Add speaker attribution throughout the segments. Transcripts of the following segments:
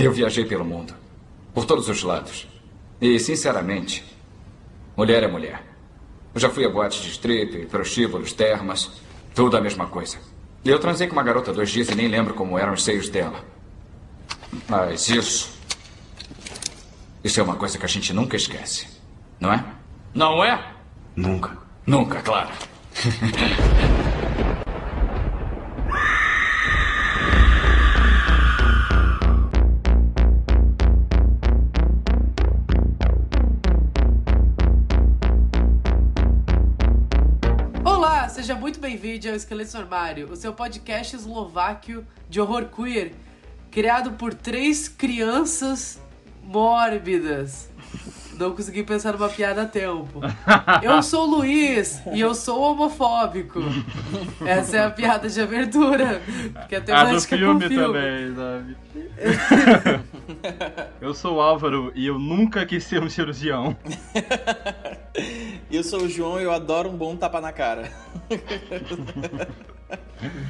Speaker 1: Eu viajei pelo mundo, por todos os lados. E, sinceramente, mulher é mulher. Eu já fui a boates de strip, prostíbulos, termas, tudo a mesma coisa. Eu transei com uma garota dois dias e nem lembro como eram os seios dela. Mas isso. Isso é uma coisa que a gente nunca esquece. Não é? Não é?
Speaker 2: Nunca.
Speaker 1: Nunca, claro.
Speaker 3: Esqueleto no Armário, o seu podcast eslováquio de horror queer, criado por três crianças mórbidas. Não consegui pensar numa piada a tempo. Eu sou o Luiz e eu sou homofóbico. Essa é a piada de abertura. Que é
Speaker 4: A do
Speaker 3: temática
Speaker 4: filme,
Speaker 3: filme.
Speaker 4: também, sabe? eu sou o Álvaro e eu nunca quis ser um cirurgião.
Speaker 5: E eu sou o João e eu adoro um bom tapa na cara.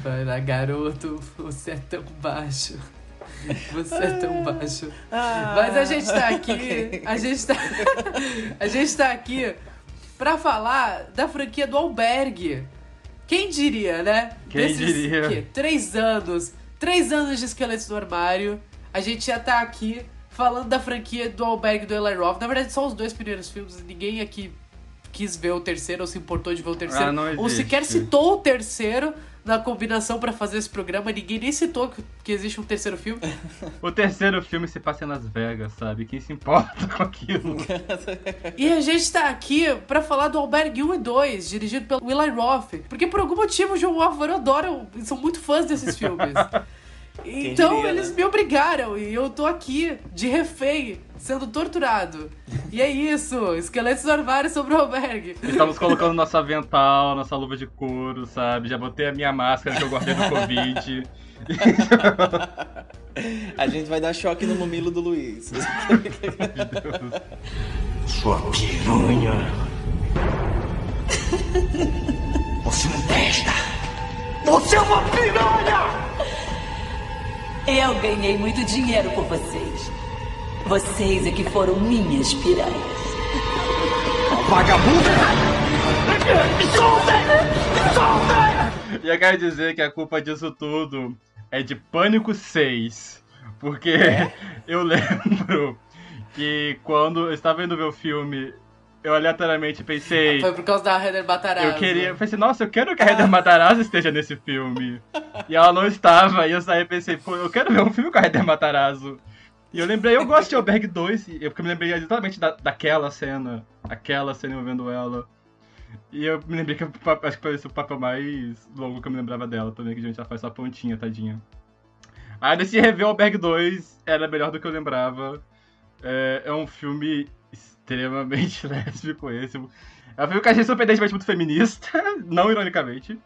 Speaker 3: Vai lá, garoto, você é tão baixo. Você é tão baixo. Mas a gente tá aqui, a gente tá, a gente tá aqui pra falar da franquia do Albergue. Quem diria, né?
Speaker 4: Quem diria?
Speaker 3: quê? Três anos, três anos de esqueletos no armário, a gente já tá aqui falando da franquia do Albergue do Eli Roth. Na verdade, só os dois primeiros filmes, ninguém aqui quis ver o terceiro ou se importou de ver o terceiro.
Speaker 4: Ah, não
Speaker 3: ou sequer citou o terceiro na combinação pra fazer esse programa. Ninguém nem citou que, existe um terceiro filme.
Speaker 4: O terceiro filme se passa em Las Vegas, sabe? Quem se importa com aquilo?
Speaker 3: E a gente tá aqui pra falar do Albergue 1 e 2, dirigido pelo Eli Roth. Porque por algum motivo o João Álvaro adora, são muito fãs desses filmes. Então
Speaker 5: diria,
Speaker 3: eles
Speaker 5: né?
Speaker 3: me obrigaram e eu tô aqui de refém, sendo torturado. E é isso, esqueletos no armário sobre o Albergue.
Speaker 4: Estamos colocando nosso avental, nossa luva de couro, sabe? Já botei a minha máscara que eu guardei do Covid.
Speaker 5: A gente vai dar choque no mamilo do Luiz.
Speaker 2: Sua piranha. Você não presta. Você é uma piranha!
Speaker 6: Eu ganhei muito dinheiro por vocês. Vocês é que foram minhas piranhas.
Speaker 2: Vagabunda! Me soltem! Me soltem!
Speaker 4: E eu quero dizer que a culpa disso tudo é de Pânico 6. Porque eu lembro que quando eu estava indo ver o filme, eu aleatoriamente pensei.
Speaker 3: Foi por causa da Heather Matarazzo.
Speaker 4: Eu queria, eu pensei, nossa, eu quero que a Heather Matarazzo esteja nesse filme. E ela não estava, e eu saí e pensei, pô, eu quero ver um filme com a Heather Matarazzo. E eu lembrei, eu gosto de Alberg 2, e eu, porque eu me lembrei exatamente da, daquela cena, aquela cena eu vendo ela. E eu me lembrei que pa- acho que foi esse o papel mais longo que eu me lembrava dela também, que a gente já faz só a pontinha, tadinha. Aí decidi rever o Alberg 2, era melhor do que eu lembrava. É, é um filme extremamente lésbico esse. É um filme que eu achei surpreendentemente muito feminista, não ironicamente.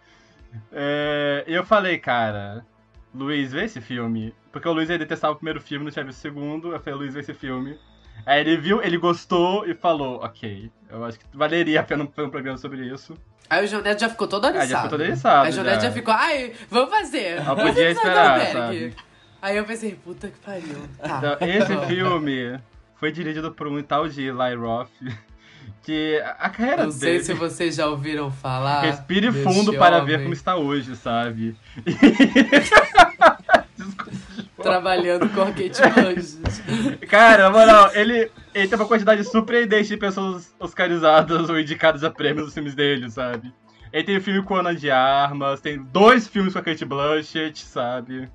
Speaker 4: É, e eu falei, cara, Luiz, vê esse filme. Porque o Luiz ia detestava o primeiro filme, não tinha visto o segundo. Eu falei, Luiz, vê esse filme. Aí ele viu, ele gostou e falou, ok, eu acho que valeria a pena um programa sobre isso.
Speaker 3: Aí o Jonete já ficou todo
Speaker 4: Aí
Speaker 3: aliçado.
Speaker 4: já ficou todo eriçado,
Speaker 3: Aí o Jonete já.
Speaker 4: já.
Speaker 3: ficou, ai, vamos fazer. Vamos
Speaker 4: podia esperar, sabe?
Speaker 3: Aí eu pensei, puta que pariu. Tá.
Speaker 4: Então, esse filme foi dirigido por um tal de Eli Roth, que a carreira
Speaker 3: Não sei
Speaker 4: dele...
Speaker 3: se vocês já ouviram falar.
Speaker 4: Respire fundo para ver
Speaker 3: homem
Speaker 4: como está hoje, sabe?
Speaker 3: Trabalhando com a Kate Blanchett.
Speaker 4: Cara, na moral, ele, ele tem uma quantidade surpreendente de pessoas oscarizadas ou indicadas a prêmios nos filmes dele, sabe? Ele tem filme com Ana de Armas, tem dois filmes com a Kate Blanchett, sabe?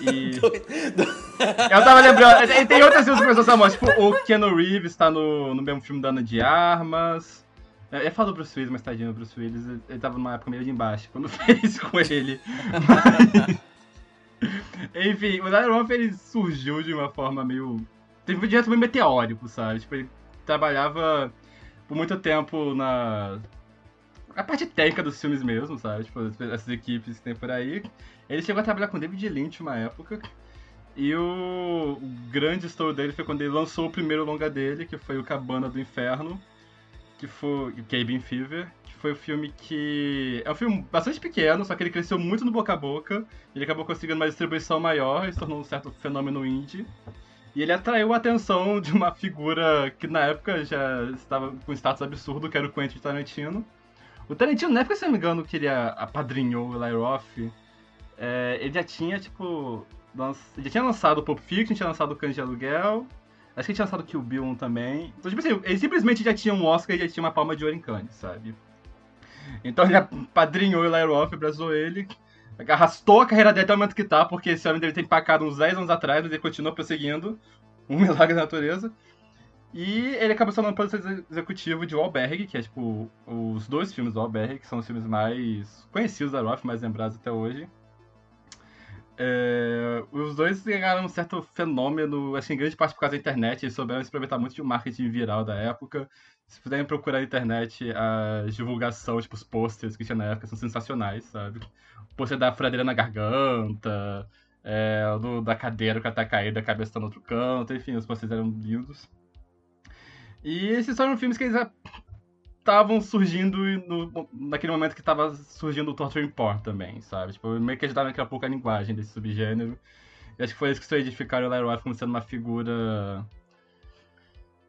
Speaker 4: E... Eu tava lembrando, ele tem outros filmes com pessoas famosas, tipo o Keanu Reeves tá no, no mesmo filme da Ana de Armas. Eu ia falar do Bruce Willis, mas tadinho, o Bruce Willis, ele- tava numa época meio de embaixo quando fez com ele. Mas- Enfim, o Roth ele surgiu de uma forma meio. Teve um direto meio meteórico, sabe? Tipo, ele trabalhava por muito tempo na. A parte técnica dos filmes mesmo, sabe? Tipo, essas equipes que tem por aí. Ele chegou a trabalhar com David Lynch uma época. E o, o grande estouro dele foi quando ele lançou o primeiro longa dele, que foi o Cabana do Inferno, que foi o Cabin Fever, que foi o filme que. É um filme bastante pequeno, só que ele cresceu muito no boca a boca. Ele acabou conseguindo uma distribuição maior e se tornou um certo fenômeno indie. E ele atraiu a atenção de uma figura que na época já estava com status absurdo, que era o Quentin Tarantino. O Tarantino, na época, se não me engano, que ele apadrinhou o Eli Roth, é, ele já tinha, tipo. Ele já tinha lançado Pulp Fiction, tinha lançado Cães de Aluguel. Acho que ele tinha lançado Kill Bill 1 também. Então, tipo assim, ele simplesmente já tinha um Oscar e já tinha uma palma de ouro em Cannes, sabe? Então ele apadrinhou o Eli Roth, abraçou ele, arrastou a carreira dele até o momento que tá, porque esse homem dele tem empacado uns 10 anos atrás, mas ele continua prosseguindo. Um milagre da natureza. E ele acabou sendo produtor executivo de Wahlberg, que é tipo os dois filmes do Wahlberg, que são os filmes mais conhecidos da Roth, mais lembrados até hoje. É, os dois ganharam um certo fenômeno, acho que em grande parte por causa da internet, eles souberam se aproveitar muito de um marketing viral da época. Se puderem procurar na internet a divulgação, tipo, os posters que tinha na época são sensacionais, sabe? O pôster da fradeira na garganta, é, do, da cadeira que tá caída, a cabeça tá no outro canto, enfim, os posters eram lindos. E esses foram filmes que eles estavam surgindo no, naquele momento que estava surgindo o torture porn também, sabe? Tipo, meio que ajudaram daqui a pouco a linguagem desse subgênero. E acho que foi isso que solidificaram o Roth como sendo uma figura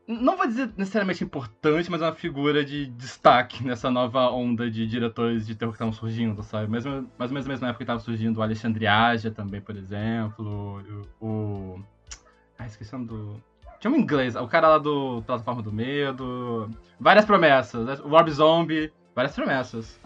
Speaker 4: não vou dizer necessariamente importante, mas uma figura de destaque nessa nova onda de diretores de terror que estavam surgindo, sabe? Mesmo, mais ou menos na mesma época que estava surgindo o Alexandre Aja também, por exemplo, o... o... Ah, esqueci o nome do... Tinha um inglês, o cara lá do Plataforma do Medo, várias promessas, né? o Rob Zombie, várias promessas.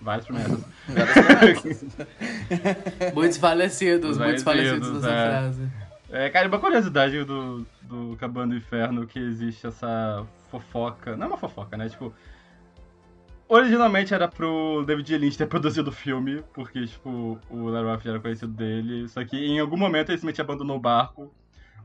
Speaker 4: Várias promessas.
Speaker 3: muitos falecidos, muitos falecidos nessa é. frase.
Speaker 4: É, cara, uma curiosidade do, do Cabana do Inferno que existe essa fofoca. Não é uma fofoca, né? Tipo. Originalmente era pro David Lynch ter produzido o filme, porque, tipo, o Larry já era conhecido dele. Só que em algum momento ele simplesmente abandonou o barco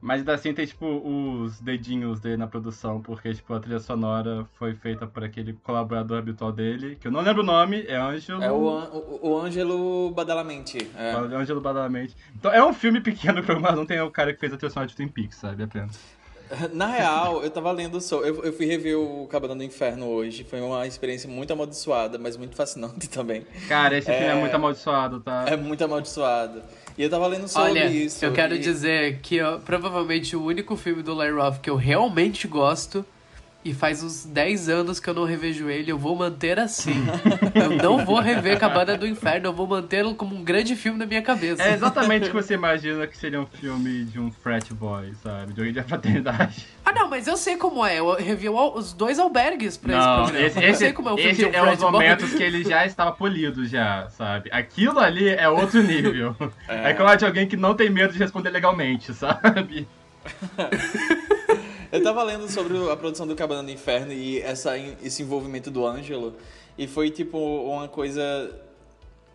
Speaker 4: mas ainda assim tem, tipo, os dedinhos dele na produção, porque, tipo, a trilha sonora foi feita por aquele colaborador habitual dele, que eu não lembro o nome, é Ângelo...
Speaker 5: É o, o, o Ângelo Badalamente. É.
Speaker 4: O Ângelo Badalamente. Então é um filme pequeno, mas não tem o cara que fez a trilha sonora de Twin Peaks, sabe, apenas.
Speaker 5: Na real, eu tava lendo só. Eu, eu fui rever o Cabana do Inferno hoje. Foi uma experiência muito amaldiçoada, mas muito fascinante também.
Speaker 4: Cara, esse é, filme é muito amaldiçoado, tá?
Speaker 5: É muito amaldiçoado. E eu tava lendo sobre
Speaker 3: Olha,
Speaker 5: isso.
Speaker 3: Eu quero
Speaker 5: e...
Speaker 3: dizer que eu, provavelmente o único filme do Larry Roth que eu realmente gosto e faz uns 10 anos que eu não revejo ele, eu vou manter assim. eu não vou rever Cabana do Inferno, eu vou mantê-lo como um grande filme na minha cabeça.
Speaker 4: É exatamente o que você imagina que seria um filme de um frat boy, sabe? De alguém fraternidade.
Speaker 3: Ah, não, mas eu sei como é. Eu revi os dois albergues pra
Speaker 4: não,
Speaker 3: esse programa.
Speaker 4: Esse, esse, eu sei como é o filme esse de um é os momentos que ele já estava polido já, sabe? Aquilo ali é outro nível. É, é claro de alguém que não tem medo de responder legalmente, sabe?
Speaker 5: Eu tava lendo sobre a produção do Cabana do Inferno e essa, esse envolvimento do Ângelo. E foi tipo uma coisa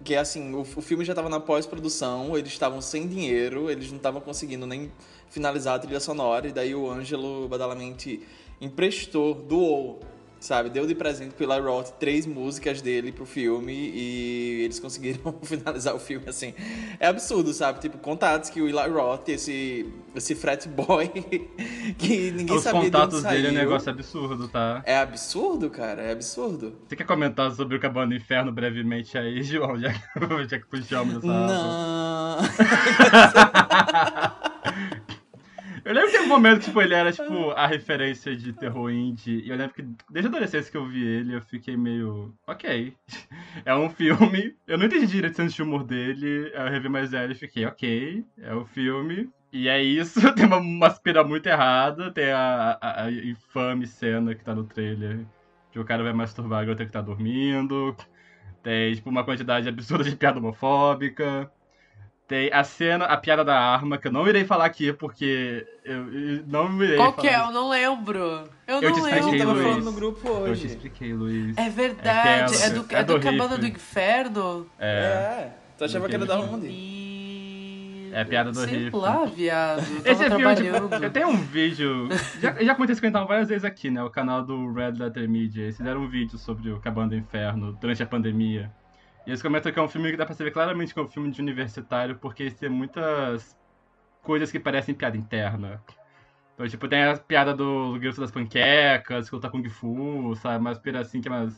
Speaker 5: que assim, o, o filme já tava na pós-produção, eles estavam sem dinheiro, eles não estavam conseguindo nem finalizar a trilha sonora, e daí o Ângelo Badalamente emprestou, doou sabe? Deu de presente pro Eli Roth três músicas dele pro filme e eles conseguiram finalizar o filme assim. É absurdo, sabe? Tipo, contatos que o Eli Roth, esse, esse frat boy, que ninguém
Speaker 4: Os
Speaker 5: sabia
Speaker 4: de onde
Speaker 5: saiu.
Speaker 4: dele é um negócio absurdo, tá?
Speaker 5: É absurdo, cara, é absurdo.
Speaker 4: Você quer comentar sobre o Cabana do Inferno brevemente aí, João? Já, já que puxamos essa...
Speaker 5: Não...
Speaker 4: Eu lembro que teve um momento que tipo, ele era tipo a referência de terror indie. E eu lembro que desde a adolescência que eu vi ele, eu fiquei meio. Ok. É um filme. Eu não entendi direito o humor dele. Eu revi mais velho e fiquei, ok. É o um filme. E é isso. Tem uma, uma aspira muito errada. Tem a, a, a, infame cena que tá no trailer. Que o cara vai masturbar a garota que tá dormindo. Tem, tipo, uma quantidade absurda de piada homofóbica. Tem a cena, a piada da arma, que eu não irei falar aqui, porque eu, eu não irei
Speaker 3: Qual
Speaker 4: falar.
Speaker 3: que é? Eu não lembro. Eu,
Speaker 4: eu
Speaker 3: não lembro.
Speaker 5: Gente tava
Speaker 4: Luiz.
Speaker 5: falando no grupo hoje.
Speaker 4: Eu te expliquei, Luiz.
Speaker 3: É verdade. É,
Speaker 4: É,
Speaker 3: do,
Speaker 4: é
Speaker 3: é do
Speaker 4: do
Speaker 3: Cabana
Speaker 4: riff.
Speaker 3: do Inferno?
Speaker 4: É,
Speaker 5: É. Tu achava que era da onde?
Speaker 4: É a piada do
Speaker 3: Sei
Speaker 4: riff.
Speaker 3: lá, viado. Eu tava
Speaker 4: Esse é filme,
Speaker 3: trabalhando.
Speaker 4: tipo, eu tenho um vídeo. Já, já comentei isso comentado várias vezes aqui, né? O canal do Red Letter Media. Eles fizeram um vídeo sobre o Cabana do Inferno durante a pandemia. E eles comentam que é um filme que dá pra ver claramente que é um filme de universitário, porque tem muitas coisas que parecem piada interna. Então, tipo, tem a piada do Grito das Panquecas, que luta Kung Fu, sabe? Umas piadas assim que é mais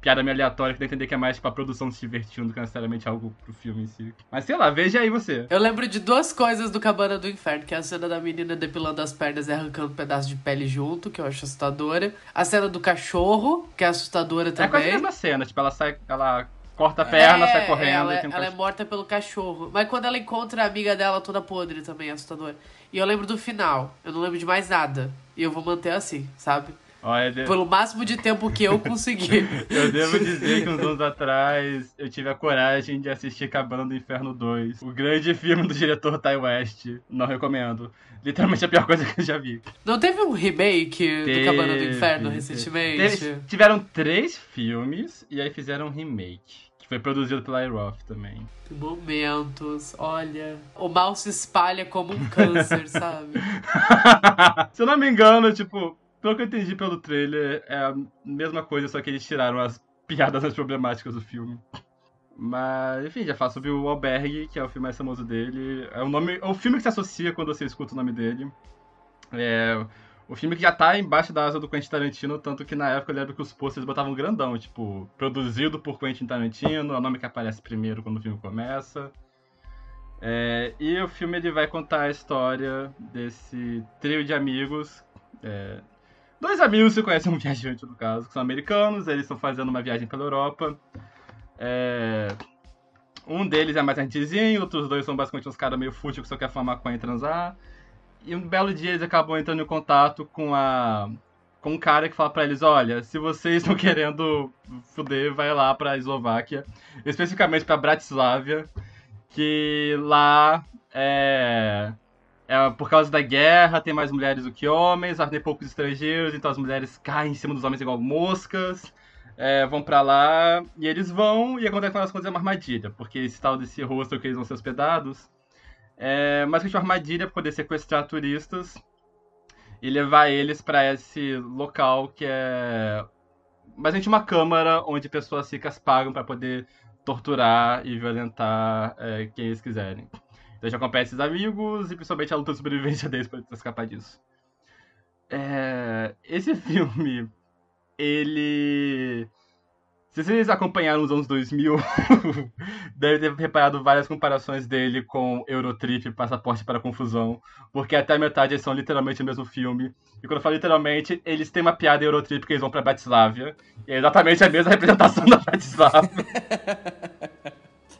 Speaker 4: piada meio aleatória que dá a entender que é mais tipo a produção se divertindo do que necessariamente algo pro filme em si. Mas sei lá, veja aí você.
Speaker 3: Eu lembro de duas coisas do Cabana do Inferno, que é a cena da menina depilando as pernas e arrancando um pedaço de pele junto, que eu acho assustadora. A cena do cachorro, que é assustadora
Speaker 4: É quase a
Speaker 3: também.
Speaker 4: mesma cena, tipo, ela sai, ela corta a perna,
Speaker 3: É,
Speaker 4: sai correndo
Speaker 3: Ela,
Speaker 4: e tem um
Speaker 3: ela é morta pelo cachorro. Mas quando ela encontra a amiga dela toda podre também, é assustador. E eu lembro do final. Eu não lembro de mais nada. E eu vou manter assim, sabe?
Speaker 4: Olha, de-
Speaker 3: Pelo máximo de tempo que eu conseguir.
Speaker 4: eu devo dizer que uns anos atrás eu tive a coragem de assistir Cabana do Inferno 2. O grande filme do diretor Ty West. Não recomendo. Literalmente a pior coisa que eu já vi.
Speaker 3: Não teve um remake do Cabana do
Speaker 4: Teve,
Speaker 3: Inferno
Speaker 4: teve.
Speaker 3: recentemente?
Speaker 4: Teve- tiveram três filmes e aí fizeram um remake. Foi produzido pela Roth também.
Speaker 3: Momentos, olha. O mal se espalha como um câncer, sabe?
Speaker 4: Se eu não me engano, tipo, pelo que eu entendi pelo trailer, é a mesma coisa, só que eles tiraram as piadas mais problemáticas do filme. Mas, enfim, já falo sobre o Albergue, que é o filme mais famoso dele. É o nome, é o filme que se associa quando você escuta o nome dele. É o filme que já tá embaixo da asa do Quentin Tarantino, tanto que na época eu lembro que os posters botavam grandão, tipo, produzido por Quentin Tarantino, é o nome que aparece primeiro quando o filme começa. É, e o filme ele vai contar a história desse trio de amigos. é, dois amigos se conhecem um viajante, no caso, que são americanos, eles estão fazendo uma viagem pela Europa. É, um deles é mais antizinho, outros dois são basicamente uns caras meio fútil que só quer fumar maconha e transar. E um belo dia eles acabam entrando em contato com a com um cara que fala pra eles, olha, se vocês estão querendo fuder, vai lá pra Eslováquia, especificamente pra Bratislava, que lá é, é por causa da guerra, tem mais mulheres do que homens, tem poucos estrangeiros, então as mulheres caem em cima dos homens igual moscas. é, vão pra lá e eles vão e acontece com as coisas é uma armadilha, porque esse tal desse hostel que eles vão ser hospedados é mais que uma armadilha pra poder sequestrar turistas e levar eles pra esse local que é basicamente uma câmara onde pessoas ricas pagam pra poder torturar e violentar é, quem eles quiserem. Então já acompanha esses amigos e principalmente a luta de sobrevivência deles pra escapar disso. É, esse filme, ele. Se vocês acompanharam os anos 2000, devem ter reparado várias comparações dele com Eurotrip Passaporte para a Confusão, porque até a metade eles são literalmente o mesmo filme. E quando eu falo literalmente, eles têm uma piada Eurotrip que eles vão pra Bratislava, e é exatamente a mesma representação da Bratislava.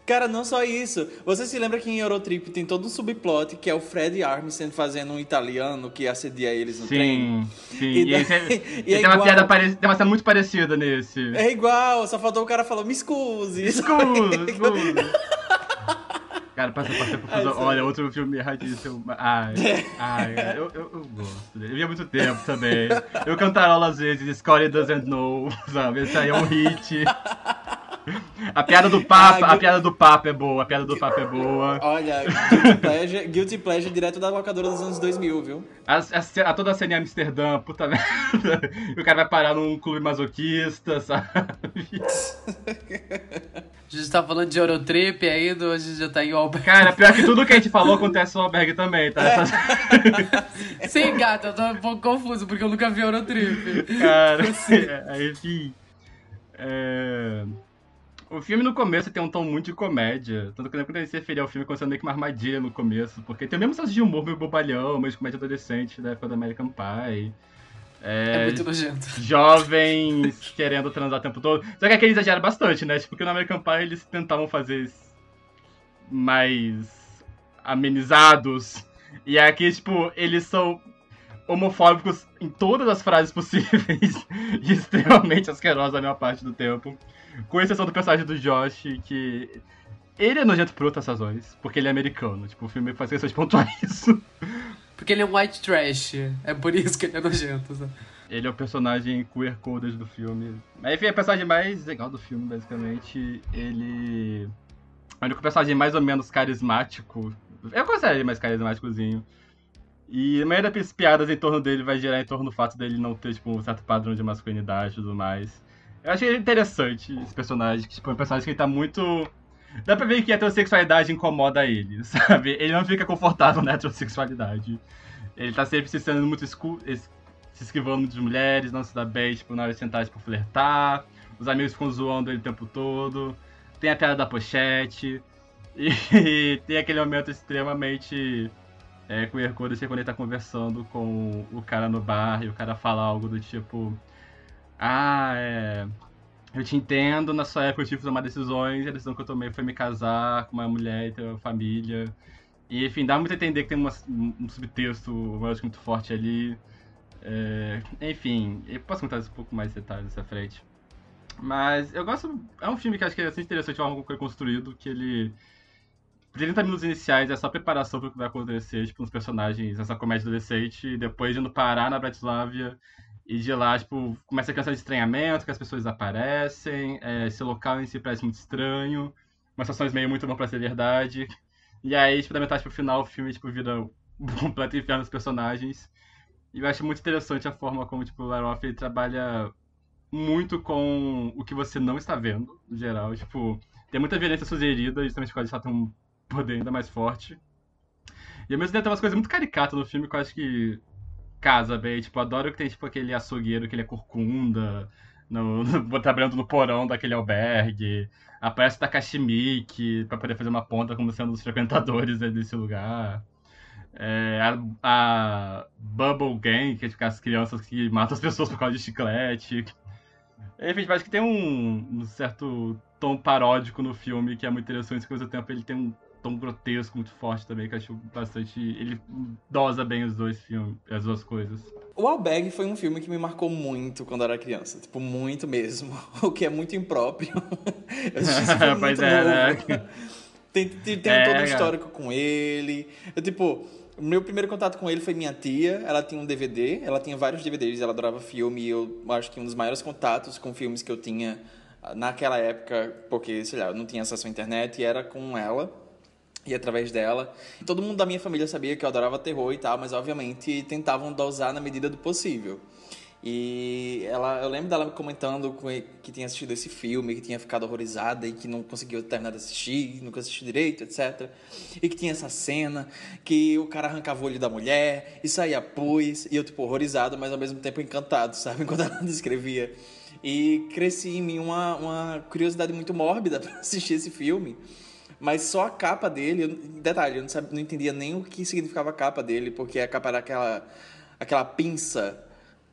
Speaker 5: Cara, não só isso. Você se lembra que em Eurotrip tem todo um subplot que é o Fred Armisen fazendo um italiano que assedia eles no trem?
Speaker 4: Sim, sim.
Speaker 5: E
Speaker 4: E, esse é-
Speaker 5: daí-
Speaker 4: e
Speaker 5: e
Speaker 4: tem
Speaker 5: é
Speaker 4: uma
Speaker 5: igual-
Speaker 4: piada pare... tem uma cena muito parecida nesse.
Speaker 5: É igual, só faltou o cara falar, me excuse.
Speaker 4: Escusa, escusa. Cara, passa por confusão. Olha, outro filme erradíssimo. Ai, ai, eu, eu, eu gosto dele. Eu vi há muito tempo também. Eu cantarolo às vezes, Scotty Doesn't Know, sabe? Esse aí é um hit. A piada do Papa,
Speaker 5: Ah,
Speaker 4: a piada do Papa é boa, a piada do Papa é boa.
Speaker 5: Olha, Guilty Pleasure, Guilty Pleasure direto da locadora dos anos 2000, viu?
Speaker 4: A, a, a toda a cena em Amsterdã, puta merda. E o cara vai parar num clube masoquista, sabe?
Speaker 3: A gente tá falando de Eurotrip ainda, ou a gente já tá em Alberg.
Speaker 4: Cara, pior que tudo que a gente falou acontece no albergue também, tá? Essas-
Speaker 3: Sim, gata, eu tô um pouco confuso, porque eu nunca vi Eurotrip.
Speaker 4: Cara, é, enfim. É... O filme no começo tem um tom muito de comédia. Tanto que eu quando ele se referia ao filme como sendo meio que uma armadilha no começo. Porque tem o mesmo senso de humor meio bobalhão, meio de comédia adolescente da época do American Pie.
Speaker 3: É,
Speaker 4: É,
Speaker 3: muito nojento.
Speaker 4: jovens querendo transar o tempo todo. Só que aqui eles exageram bastante, né? Tipo, porque no American Pie eles tentavam fazer mais amenizados. E aqui, tipo, eles são homofóbicos em todas as frases possíveis e extremamente asquerosos a maior parte do tempo. Com exceção do personagem do Josh, que. Ele é nojento por outras razões, porque ele é americano. Tipo, o filme faz questão de pontuar isso.
Speaker 3: Porque ele é um white trash. É por isso que ele é nojento. sabe?
Speaker 4: Ele é o personagem queer coded do filme. Mas enfim, é o personagem mais legal do filme, basicamente. Ele. É o único personagem mais ou menos carismático. Eu considero ele mais carismáticozinho. E a maioria das piadas em torno dele vai girar em torno do fato dele não ter, tipo, um certo padrão de masculinidade e tudo mais. Eu achei interessante esse personagem, que tipo, é um personagem que ele tá muito. Dá pra ver que a heterossexualidade incomoda ele, sabe? Ele não fica confortável na heterossexualidade. Ele tá sempre se sendo muito escu... es- se esquivando de mulheres, não se dá bem, tipo, na hora de tentar, tipo, flertar. os amigos ficam zoando ele o tempo todo. Tem a piada da pochete. E tem aquele momento extremamente é, o quando ele tá conversando com o cara no bar e o cara fala algo do tipo. Ah, é. Eu te entendo, na sua época eu tive que tomar decisões, e a decisão que eu tomei foi me casar com uma mulher e ter uma família. E enfim, dá muito a entender que tem uma, um subtexto muito forte ali. É, enfim, eu posso contar um pouco mais de detalhes nessa frente. Mas eu gosto. É um filme que acho que é bastante interessante a forma foi construído, que ele. 30 minutos iniciais é só preparação para o que vai acontecer, tipo, uns personagens nessa comédia adolescente, e depois indo parar na Bratislava e de lá, tipo, começa a criação de estranhamento, que as pessoas aparecem, é, esse local em si parece muito estranho, umas situações meio muito bom pra ser verdade. E aí, tipo, da metade pro final, o filme, tipo, vira um completo inferno dos personagens. E eu acho muito interessante a forma como, tipo, o Laroff, ele trabalha muito com o que você não está vendo, no geral. Tipo, tem muita violência sugerida, justamente quando ele tem um poder ainda mais forte. E ao mesmo tempo tem umas coisas muito caricatas no filme que eu acho que casa bem. Tipo, adoro que tem tipo aquele açougueiro que ele é corcunda, no, no, no porão daquele albergue. Aparece Takashi Miike pra poder fazer uma ponta como sendo um dos frequentadores desse lugar. É, a, a, Bubble Gang, que é tipo, as crianças que matam as pessoas por causa de chiclete. Enfim, acho que tem um, um, certo tom paródico no filme que é muito interessante, que ao mesmo tempo ele tem um tom grotesco muito forte também, que eu acho bastante. Ele dosa bem os dois filmes, as duas coisas.
Speaker 5: O Alberg foi um filme que me marcou muito quando eu era criança. Tipo, muito mesmo. O que é muito impróprio. eu assisti esse filme muito é, novo. Né? Tem, tem, tem é, todo um histórico com ele. Eu, tipo, o meu primeiro contato com ele foi minha tia. Ela tinha um DVD, ela tinha vários DVDs, ela adorava filme. E eu acho que um dos maiores contatos com filmes que eu tinha naquela época, porque, sei lá, eu não tinha acesso à internet, era com ela e através dela. Todo mundo da minha família sabia que eu adorava terror e tal, mas obviamente tentavam dosar na medida do possível. E ela, eu lembro dela comentando que tinha assistido esse filme, que tinha ficado horrorizada e que não conseguiu terminar de assistir, nunca assistiu direito, etc. E que tinha essa cena que o cara arrancava o olho da mulher e saía pus, e eu, tipo, horrorizado, mas ao mesmo tempo encantado, sabe? Enquanto ela descrevia. E cresci em mim uma, uma curiosidade muito mórbida para assistir esse filme. Mas só a capa dele, detalhe, eu não, sabia, não entendia nem o que significava a capa dele, porque a capa era aquela, aquela pinça.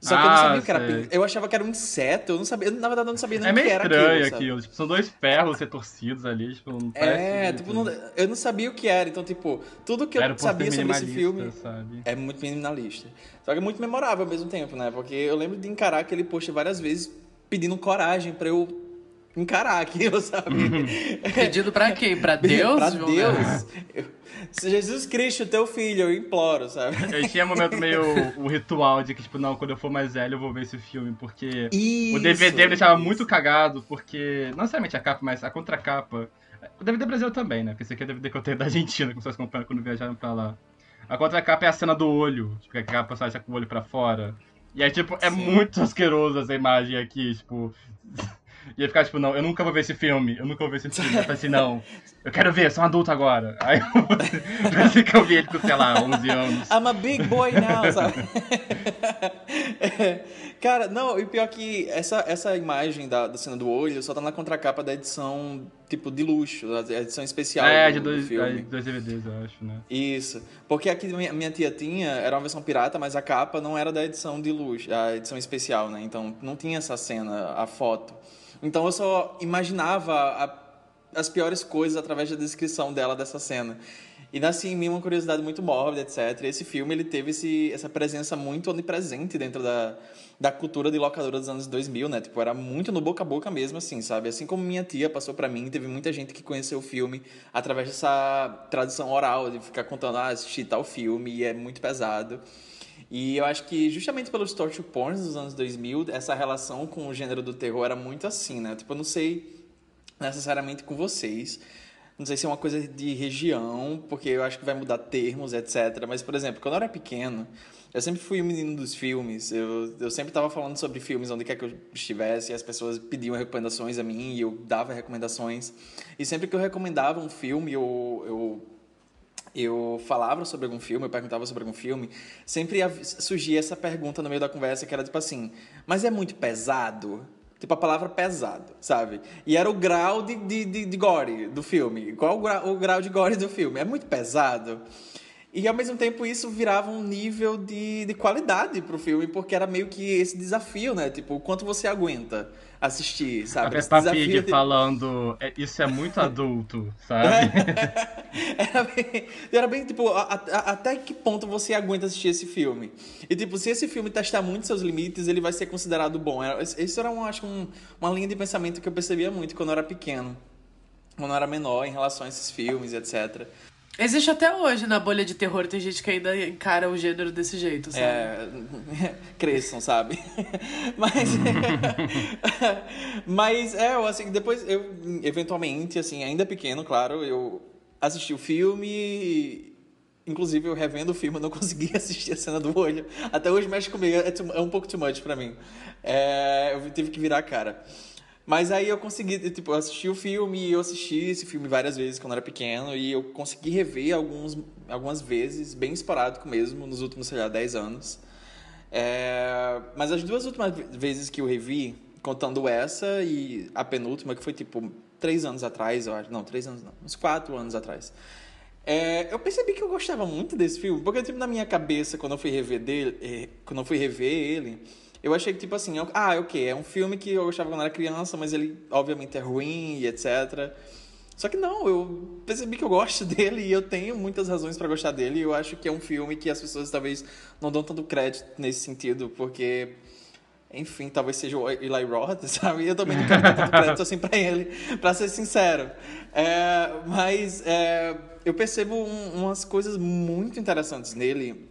Speaker 5: Só que ah, eu não ah, sabia o que era pinça. Eu achava que era um inseto, eu não sabia, na verdade eu não sabia nem é o que era aquilo. É meio estranho aquilo,
Speaker 4: tipo, são dois ferros retorcidos ali, tipo, não
Speaker 5: É, tipo, não, eu não sabia o que era, então, tipo, tudo que eu sabia sobre esse filme
Speaker 4: sabe?
Speaker 5: é muito minimalista. Só que é muito memorável ao mesmo tempo, né? Porque eu lembro de encarar aquele post várias vezes pedindo coragem para eu encarar aquilo, sabe? Uhum.
Speaker 3: Pedido pra quem? Pra Deus?
Speaker 5: pra Deus. Se Jesus Cristo, teu filho, eu imploro, sabe?
Speaker 4: Eu tinha um momento meio o ritual de que, tipo, não, quando eu for mais velho eu vou ver esse filme, porque
Speaker 5: isso,
Speaker 4: o DVD me deixava isso. muito cagado, porque, não necessariamente a capa, mas a contracapa. O DVD Brasil também, né? Porque esse aqui é o DVD que eu tenho da Argentina, que vocês acompanham quando viajaram pra lá. A contracapa é a cena do olho, tipo, que a capa sai com o olho pra fora. E aí, tipo, é Sim. muito asqueroso essa imagem aqui, tipo. E ia ficar tipo, não, eu nunca vou ver esse filme, eu nunca vou ver esse filme. Eu falei assim, não, eu quero ver, sou um adulto agora. Aí eu pensei que eu vi ele com, sei lá, 11 anos.
Speaker 5: I'm a big boy now, sabe? Cara, não, e pior que essa, essa imagem da, da cena do olho só tá na contracapa da edição, tipo, de luxo, a edição especial
Speaker 4: é,
Speaker 5: do,
Speaker 4: de dois,
Speaker 5: do filme.
Speaker 4: É, dois DVDs, eu acho, né?
Speaker 5: Isso. Porque aqui minha, minha tia tinha, era uma versão pirata, mas a capa não era da edição de luxo, a edição especial, né? Então não tinha essa cena, a foto. Então eu só imaginava a, as piores coisas através da descrição dela dessa cena. E nascia em mim uma curiosidade muito mórbida, etc. E esse filme ele teve esse, essa presença muito onipresente dentro da, da cultura de locadora dos anos 2000, né? Tipo, era muito no boca a boca mesmo, assim, sabe? Assim como minha tia passou para mim, teve muita gente que conheceu o filme através dessa tradição oral, de ficar contando, ah, assisti tal filme e é muito pesado. E eu acho que justamente pelos torture porns dos anos 2000, essa relação com o gênero do terror era muito assim, né? Tipo, eu não sei necessariamente com vocês, não sei se é uma coisa de região, porque eu acho que vai mudar termos, etc. Mas, por exemplo, quando eu era pequeno, eu sempre fui o menino dos filmes. Eu, eu sempre estava falando sobre filmes onde quer que eu estivesse, e as pessoas pediam recomendações a mim, e eu dava recomendações. E sempre que eu recomendava um filme, eu, eu eu falava sobre algum filme, eu perguntava sobre algum filme, sempre surgia essa pergunta no meio da conversa que era tipo assim: mas é muito pesado? Tipo, a palavra pesado, sabe? E era o grau de, de, de, de gore do filme. Qual o grau, o grau de gore do filme? É muito pesado. E ao mesmo tempo isso virava um nível de, de qualidade pro filme, porque era meio que esse desafio, né? Tipo, o quanto você aguenta assistir, sabe?
Speaker 4: A Peppa
Speaker 5: desafio
Speaker 4: Pig
Speaker 5: de-
Speaker 4: falando, "É, isso é muito adulto, sabe?
Speaker 5: era, bem, era bem, tipo, a- a- até que ponto você aguenta assistir esse filme? E, tipo, se esse filme testar muito seus limites, ele vai ser considerado bom. Isso era, um, acho um, uma linha de pensamento que eu percebia muito quando eu era pequeno. Quando eu era menor, em relação a esses filmes, etc.
Speaker 3: Existe até hoje na bolha de terror, tem gente que ainda encara o gênero desse jeito, sabe?
Speaker 5: É, cresçam, sabe? Mas, mas é, assim, depois eu, eventualmente, assim, ainda pequeno, claro, eu assisti o filme, inclusive eu revendo o filme, eu não consegui assistir a cena do olho. Até hoje mexe comigo, é, too- é um pouco too much pra mim. É, eu tive que virar a cara. Mas aí eu consegui, tipo, eu assisti o filme e eu assisti esse filme várias vezes quando era pequeno e eu consegui rever alguns, algumas vezes, bem esporádico mesmo, nos últimos, sei lá, 10 anos. É, mas as duas últimas vezes que eu revi, contando essa e a penúltima, que foi tipo três anos atrás, eu acho. Não, três anos não, uns quatro anos atrás. É, eu percebi que eu gostava muito desse filme, porque tipo, na minha cabeça, quando eu fui rever dele, eh, quando eu fui rever ele, eu achei que tipo assim, eu- ah, ok, é um filme que eu gostava quando era criança, mas ele obviamente é ruim e etc. Só que não, eu percebi que eu gosto dele e eu tenho muitas razões pra gostar dele. E eu acho que é um filme que as pessoas talvez não dão tanto crédito nesse sentido, porque, enfim, talvez seja o Eli Roth, sabe? Eu também não quero dar tanto crédito assim pra ele, pra ser sincero. É, mas é, eu percebo um- umas coisas muito interessantes nele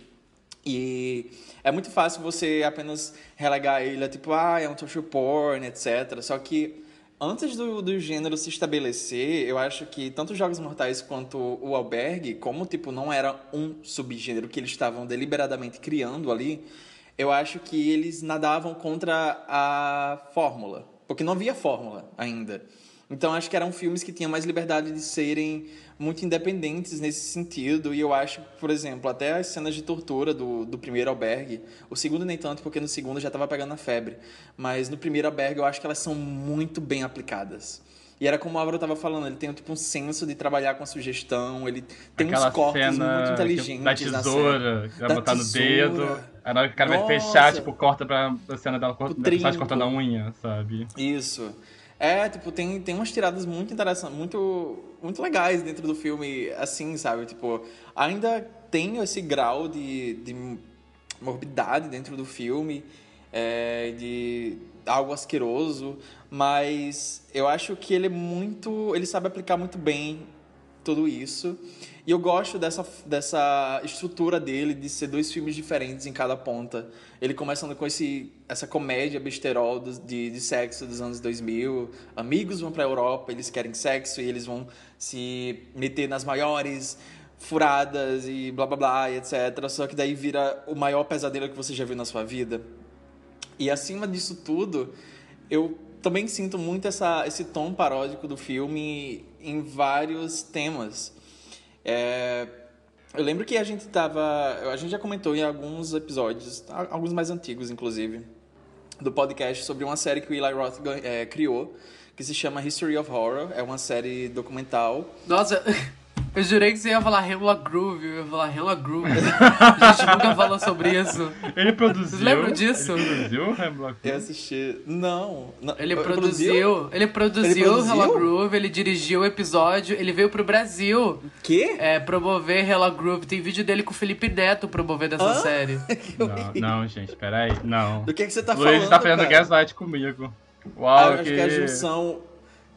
Speaker 5: e é muito fácil você apenas relegar ele a tipo, ah, é um torture porn, etc. Só que antes do, do gênero se estabelecer, eu acho que tanto Jogos Mortais quanto o Albergue, como tipo não era um subgênero que eles estavam deliberadamente criando ali, eu acho que eles nadavam contra a fórmula, porque não havia fórmula ainda. Então acho que eram filmes que tinham mais liberdade de serem muito independentes nesse sentido. E eu acho, por exemplo, até as cenas de tortura do, do primeiro albergue, o segundo nem tanto, porque no segundo já estava pegando a febre. Mas no primeiro albergue eu acho que elas são muito bem aplicadas. E era como o Álvaro estava falando, ele tem tipo, um senso de trabalhar com a sugestão, ele tem
Speaker 4: Aquela
Speaker 5: uns cortes muito inteligentes
Speaker 4: da tesoura, que vai botar no
Speaker 5: tesoura.
Speaker 4: dedo. Aí na hora que o cara vai
Speaker 5: Nossa.
Speaker 4: fechar, tipo, corta pra, pra cena dela cort-
Speaker 5: O
Speaker 4: da personagem
Speaker 5: trinco.
Speaker 4: cortando a unha, sabe?
Speaker 5: Isso. É, tipo, tem, tem umas tiradas muito interessantes, muito, muito legais dentro do filme, assim, sabe? Tipo, ainda tem esse grau de, de morbidade dentro do filme, é, de algo asqueroso, mas eu acho que ele é muito. Ele sabe aplicar muito bem tudo isso. E eu gosto dessa, dessa estrutura dele, de ser dois filmes diferentes em cada ponta. Ele começando com esse, essa comédia besterol dos- de, de sexo dos anos 2000. Amigos vão pra Europa, eles querem sexo e eles vão se meter nas maiores furadas e blá blá blá etc. Só que daí vira o maior pesadelo que você já viu na sua vida. E acima disso tudo, eu também sinto muito essa, esse tom paródico do filme em vários temas. É, eu lembro que a gente tava. A gente já comentou em alguns episódios, alguns mais antigos, inclusive, do podcast sobre uma série que o Eli Roth é, criou, que se chama History of Horror. É uma série documental.
Speaker 3: Nossa, eu jurei que você ia falar Hemlock Groove, eu ia falar Hemlock Groove. A gente nunca falou sobre isso.
Speaker 4: Ele produziu.
Speaker 3: Vocês lembram disso?
Speaker 4: Ele produziu o Hemlock
Speaker 5: Eu assisti. Não. não
Speaker 3: Ele produziu, ele produziu,
Speaker 5: Ele produziu?
Speaker 3: Hello Groove, ele dirigiu o episódio, ele veio pro Brasil
Speaker 5: Quê?
Speaker 3: é, promover Hello Groove. Tem vídeo dele com o Felipe Neto promover dessa
Speaker 5: Hã?
Speaker 3: série.
Speaker 4: Não, não, gente, peraí. Não.
Speaker 5: Do que, que você tá
Speaker 4: Luiz
Speaker 5: falando?
Speaker 4: tá fazendo
Speaker 5: cara?
Speaker 4: gaslight comigo.
Speaker 5: Ah,
Speaker 4: Uau,
Speaker 5: eu acho que é a junção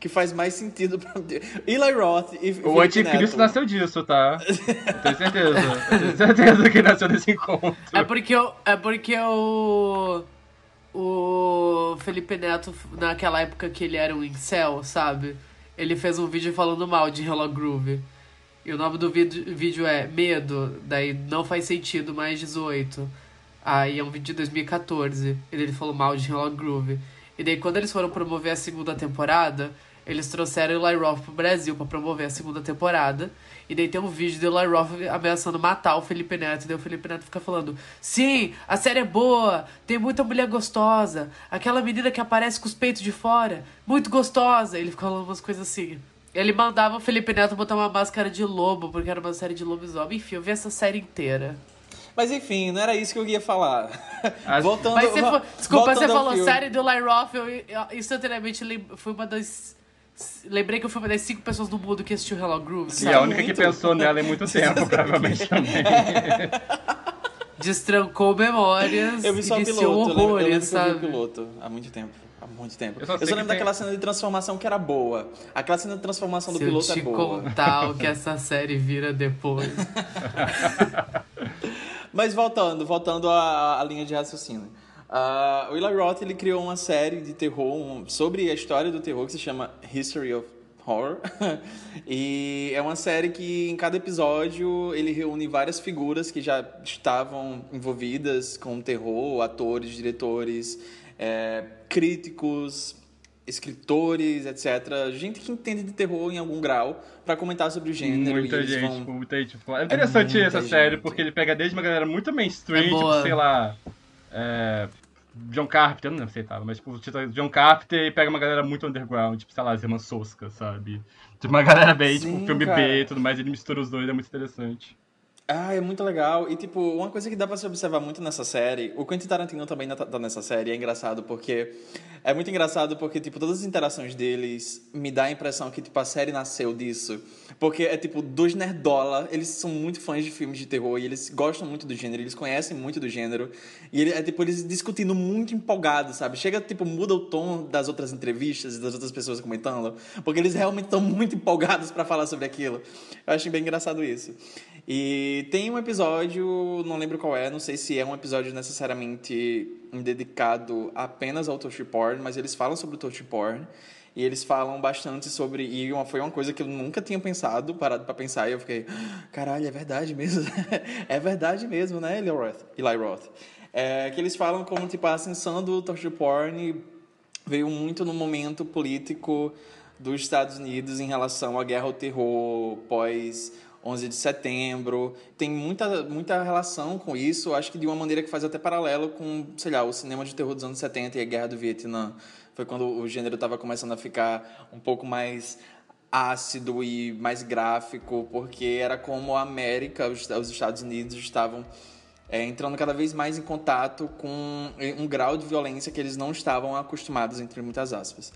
Speaker 5: que faz mais sentido pra Eli Roth e
Speaker 4: O
Speaker 5: Felipe
Speaker 4: anticristo
Speaker 5: Neto.
Speaker 4: nasceu disso, tá? Eu tenho certeza. Eu tenho certeza que nasceu desse encontro.
Speaker 3: É porque, o- é porque o. O Felipe Neto, naquela época que ele era um incel, sabe? Ele fez um vídeo falando mal de Hello Groove. E o nome do vídeo, vídeo é Medo, daí não faz sentido, mais 18. Aí é um vídeo de 2014. E ele falou mal de Hello Groove. E daí quando eles foram promover a segunda temporada, eles trouxeram o Eli Roth pro Brasil pra promover a segunda temporada. E daí tem um vídeo do Eli Roth ameaçando matar o Felipe Neto. E daí o Felipe Neto fica falando: Sim, a série é boa, tem muita mulher gostosa. Aquela menina que aparece com os peitos de fora, muito gostosa. Ele fica falando umas coisas assim. Ele mandava o Felipe Neto botar uma máscara de lobo, porque era uma série de lobisomem. Enfim, eu vi essa série inteira.
Speaker 5: Mas enfim, não era isso que eu ia falar.
Speaker 4: As-
Speaker 5: Voltando,
Speaker 3: Mas você, desculpa,
Speaker 5: voltando
Speaker 3: você falou
Speaker 5: filme.
Speaker 3: série do Eli Roth, eu, instantaneamente fui uma das. Lembrei que eu fui uma das cinco pessoas no mundo que assistiu Hello Groove.
Speaker 4: E
Speaker 5: Sabe
Speaker 4: a única que
Speaker 5: muito.
Speaker 4: pensou nela em muito tempo, provavelmente também.
Speaker 3: Destrancou memórias.
Speaker 5: Eu vi só o piloto, eu lembro, eu que eu vi o
Speaker 3: sabe?
Speaker 5: piloto há muito tempo. Há muito tempo.
Speaker 4: Eu
Speaker 5: Eu
Speaker 4: só
Speaker 5: só,
Speaker 4: sei que
Speaker 5: lembro
Speaker 4: tem-
Speaker 5: daquela cena de transformação que era boa. Aquela cena de transformação do
Speaker 3: Se eu
Speaker 5: piloto
Speaker 3: te
Speaker 5: é boa.
Speaker 3: contar o que essa série vira depois.
Speaker 5: Mas voltando, voltando à, à linha de raciocínio. Ah, o Eli Roth ele criou uma série de terror um- sobre a história do terror que se chama History of Horror. e é uma série que em cada episódio ele reúne várias figuras que já estavam envolvidas com o terror, atores, diretores, eh, críticos, escritores, etc. Gente que entende de terror em algum grau para comentar sobre o gênero.
Speaker 4: Muita
Speaker 5: e eles
Speaker 4: gente,
Speaker 5: vão...
Speaker 4: muita gente. É interessante
Speaker 5: muita
Speaker 4: essa série,
Speaker 5: gente.
Speaker 4: porque ele pega desde uma galera muito mainstream,
Speaker 3: É
Speaker 4: tipo, sei lá. é, John Carpenter, não lembro se ele tava, mas tipo, tipo, John Carpenter e pega uma galera muito underground, tipo, sei lá, as irmãs Sosca, sabe? Tipo, uma galera bem,
Speaker 5: Sim,
Speaker 4: tipo, filme
Speaker 5: cara.
Speaker 4: B e tudo mais, ele mistura os dois, é muito interessante.
Speaker 5: Ah, é muito legal. E, tipo, uma coisa que dá pra se observar muito nessa série, o Quentin Tarantino também tá nessa série, é engraçado porque... É muito engraçado porque, tipo, todas as interações deles me dá a impressão que, tipo, a série nasceu disso. Porque é, tipo, dois nerdola, eles são muito fãs de filmes de terror e eles gostam muito do gênero, eles conhecem muito do gênero. E ele, é, tipo, eles discutindo muito empolgados, sabe? Chega, tipo, muda o tom das outras entrevistas e das outras pessoas comentando, porque eles realmente estão muito empolgados pra falar sobre aquilo. Eu acho bem engraçado isso. E tem um episódio, não lembro qual é, não sei se é um episódio necessariamente dedicado apenas ao torture porn, mas eles falam sobre o torture porn. E eles falam bastante sobre. E uma, foi uma coisa que eu nunca tinha pensado, parado pra pensar, e eu fiquei, "Ah, caralho, é verdade mesmo. é verdade mesmo, né, Eli Roth? Eli Roth. É, que eles falam como tipo, a ascensão do torture porn veio muito no momento político dos Estados Unidos em relação à guerra ao terror pós 11 de setembro. Tem muita, muita relação com isso, acho que de uma maneira que faz até paralelo com, sei lá, o cinema de terror dos anos 70 e a guerra do Vietnã. Foi quando o gênero estava começando a ficar um pouco mais ácido e mais gráfico, porque era como a América, os os Estados Unidos estavam é, entrando cada vez mais em contato com um grau de violência que eles não estavam acostumados, entre muitas aspas.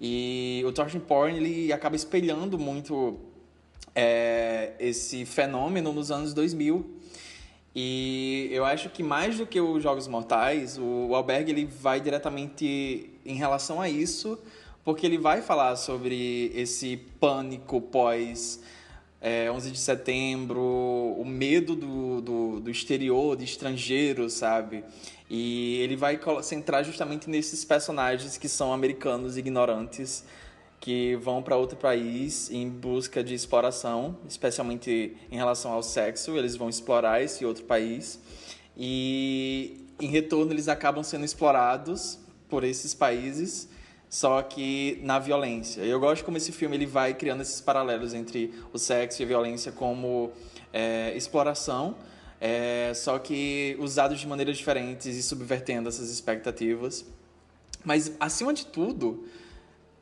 Speaker 5: E o torture porn ele acaba espelhando muito é, esse fenômeno nos anos 2000. E eu acho que mais do que os Jogos Mortais, o Albergue ele vai diretamente em relação a isso, porque ele vai falar sobre esse pânico pós é, 11 de setembro, o medo do, do, do exterior, de estrangeiros, sabe? E ele vai centrar justamente nesses personagens que são americanos ignorantes, que vão para outro país em busca de exploração, especialmente em relação ao sexo, eles vão explorar esse outro país e em retorno eles acabam sendo explorados por esses países, só que na violência. Eu gosto como esse filme ele vai criando esses paralelos entre o sexo e a violência como é, exploração, é, só que usados de maneiras diferentes e subvertendo essas expectativas. Mas acima de tudo,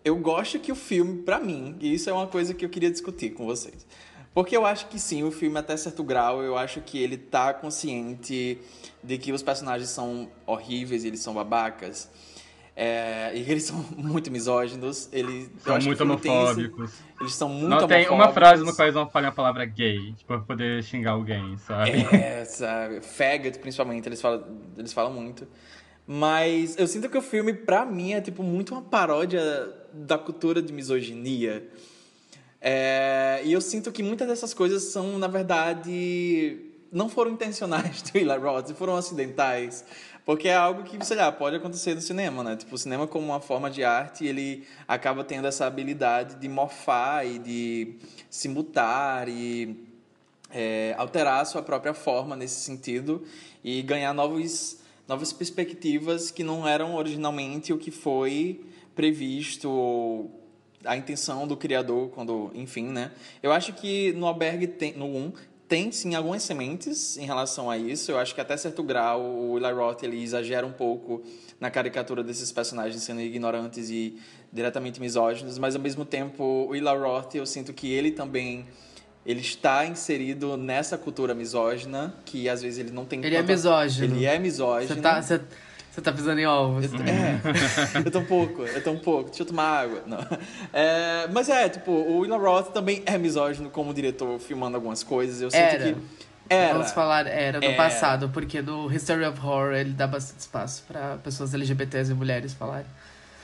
Speaker 5: eu gosto que o filme, pra mim, e isso é uma coisa que eu queria discutir com vocês. Porque eu acho que sim, o filme até certo grau, eu acho que ele tá consciente de que os personagens são horríveis, eles são babacas. é, e que eles são muito misóginos. Eles,
Speaker 4: São muito
Speaker 5: tem esse-
Speaker 4: homofóbicos.
Speaker 5: eles são muito
Speaker 4: Não tem uma
Speaker 5: homofóbicos.
Speaker 4: frase no qual eles não falam a palavra gay, tipo, pra poder xingar alguém, sabe?
Speaker 5: É, sabe? Faggot, principalmente, eles falam, eles falam muito. Mas eu sinto que o filme, pra mim, é tipo muito uma paródia da cultura de misoginia. É, e eu sinto que muitas dessas coisas são, na verdade, não foram intencionais do Eli Roth, foram acidentais. Porque é algo que, sei lá, pode acontecer no cinema, né? Tipo, o cinema como uma forma de arte, ele acaba tendo essa habilidade de morfar e de se mutar e é, alterar a sua própria forma nesse sentido e ganhar novos, novas perspectivas que não eram originalmente o que foi previsto ou a intenção do criador quando, enfim, né? Eu acho que no Albergue tem, no 1 tem sim algumas sementes em relação a isso. Eu acho que até certo grau o Eli Roth ele exagera um pouco na caricatura desses personagens sendo ignorantes e diretamente misóginos, mas ao mesmo tempo o Eli Roth eu sinto que ele também ele está inserido nessa cultura misógina que às vezes ele não tem
Speaker 3: Ele é
Speaker 5: tanta-
Speaker 3: misógino.
Speaker 5: Ele é misógino.
Speaker 3: Você tá, você, você tá pisando em ovos.
Speaker 5: Eu, é, eu tô um pouco, eu tô um pouco. Deixa eu tomar água. Não. É, mas é, tipo, o Will Roth também é misógino como diretor, filmando algumas coisas. Eu sinto
Speaker 3: Era.
Speaker 5: que. Era.
Speaker 3: Vamos falar, era no
Speaker 5: Era.
Speaker 3: passado, porque no History of Horror ele dá bastante espaço pra pessoas LGBTs e mulheres falarem.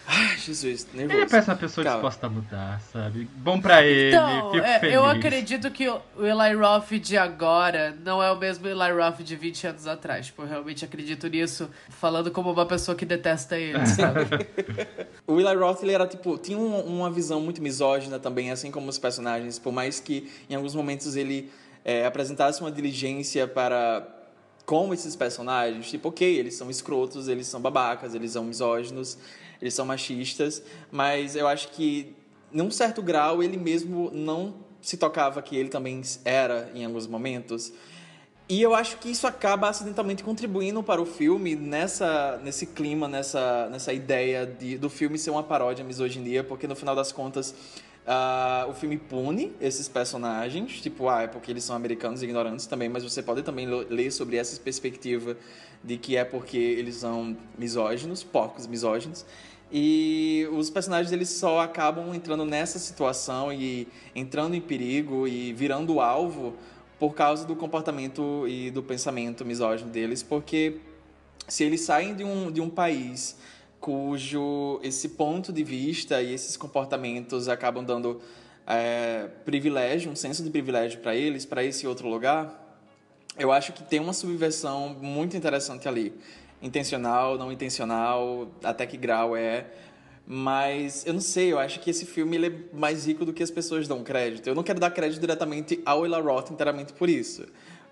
Speaker 5: Ai, Jesus, nervoso.
Speaker 4: Ele parece uma pessoa
Speaker 5: Calma.
Speaker 4: disposta a mudar, sabe? Bom pra ele,
Speaker 3: Então,
Speaker 4: fico
Speaker 3: é,
Speaker 4: feliz.
Speaker 3: eu acredito que o o Eli Roth de agora não é o mesmo Eli Roth de 20 anos atrás. Tipo, eu realmente acredito nisso, falando como uma pessoa que detesta ele, sabe?
Speaker 5: O Eli Roth, ele era, tipo, tinha um- uma visão muito misógina também, assim como os personagens, por mais que em alguns momentos ele é, apresentasse uma diligência para como esses personagens, tipo, ok, eles são escrotos, eles são babacas, eles são misóginos, eles são machistas, mas eu acho que, num certo grau, ele mesmo não se tocava que ele também era em alguns momentos. E eu acho que isso acaba acidentalmente contribuindo para o filme nessa, nesse clima, nessa, nessa ideia de, do filme ser uma paródia à misoginia, porque no final das contas ah, o filme pune esses personagens, tipo, ah, é porque eles são americanos e ignorantes também, mas você pode também ler sobre essa perspectiva de que é porque eles são misóginos, porcos misóginos. E os personagens eles só acabam entrando nessa situação e entrando em perigo e virando alvo por causa do comportamento e do pensamento misógino deles, porque se eles saem de um, de um país cujo esse ponto de vista e esses comportamentos acabam dando é, privilégio, um senso de privilégio para eles, para esse outro lugar, eu acho que tem uma subversão muito interessante ali. Intencional, não intencional, até que grau é. Mas eu não sei, eu acho que esse filme ele é mais rico do que as pessoas dão crédito. Eu não quero dar crédito diretamente ao Ela Roth inteiramente por isso.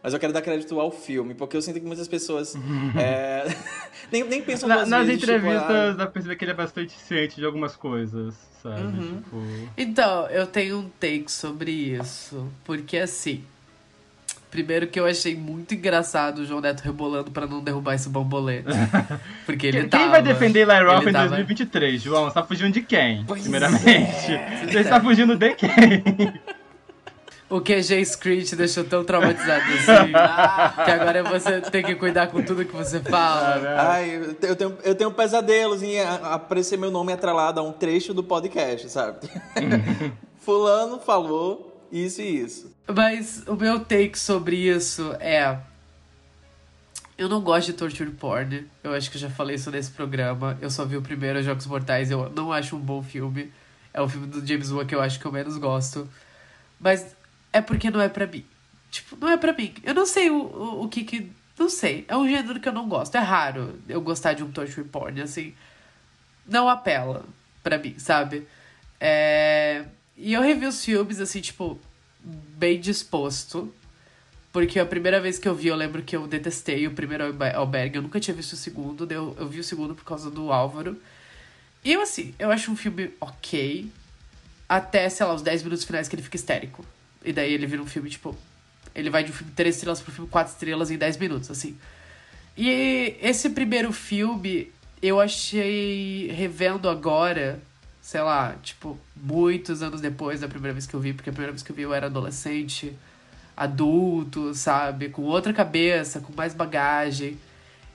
Speaker 5: Mas eu quero dar crédito ao filme, porque eu sinto que muitas pessoas é, nem, nem pensam
Speaker 4: Na- nas
Speaker 5: vezes, tipo,
Speaker 4: entrevistas
Speaker 5: ah,
Speaker 4: dá pra perceber que ele é bastante ciente de algumas coisas, sabe?
Speaker 5: Uhum.
Speaker 4: Tipo.
Speaker 3: Então, eu tenho um take sobre isso. Porque assim. Primeiro que eu achei muito engraçado o João Neto rebolando pra não derrubar esse bambolê. Porque ele
Speaker 4: Quem
Speaker 3: tava.
Speaker 4: vai defender
Speaker 3: ele
Speaker 4: em
Speaker 3: tava-
Speaker 4: 2023, João? Você tá fugindo de quem?
Speaker 5: Pois
Speaker 4: primeiramente.
Speaker 5: é.
Speaker 4: Você está fugindo de quem?
Speaker 3: O QG Screech te deixou tão traumatizado assim. que agora você tem que cuidar com tudo que você fala.
Speaker 5: Ai, eu te- eu tenho, eu tenho pesadelos em aparecer meu nome atrelado a um trecho do podcast, sabe? Fulano falou isso e isso.
Speaker 3: Mas o meu take sobre isso é. Eu não gosto de torture porn. Eu acho que eu já falei isso nesse programa. Eu só vi o primeiro Jogos Mortais. Eu não acho um bom filme. É o filme do James Wan que eu acho que eu menos gosto. Mas é porque não é pra mim. Tipo, não é pra mim. Eu não sei o, o, o que que. Não sei. É um gênero que eu não gosto. É raro eu gostar de um torture porn, assim. Não apela pra mim, sabe? É... E eu revi os filmes, assim, tipo, bem disposto. Porque a primeira vez que eu vi, eu lembro que eu detestei o primeiro albe- albergue. Eu nunca tinha visto o segundo. Eu, eu vi o segundo por causa do Álvaro. E eu, assim, eu acho um filme ok. Até, sei lá, os 10 minutos finais que ele fica histérico. E daí ele vira um filme, tipo. Ele vai de um filme 3 estrelas pro filme 4 estrelas em 10 minutos, assim. E esse primeiro filme, eu achei, revendo agora, sei lá, tipo, muitos anos depois da primeira vez que eu vi, porque a primeira vez que eu vi eu era adolescente, adulto, sabe? Com outra cabeça, com mais bagagem.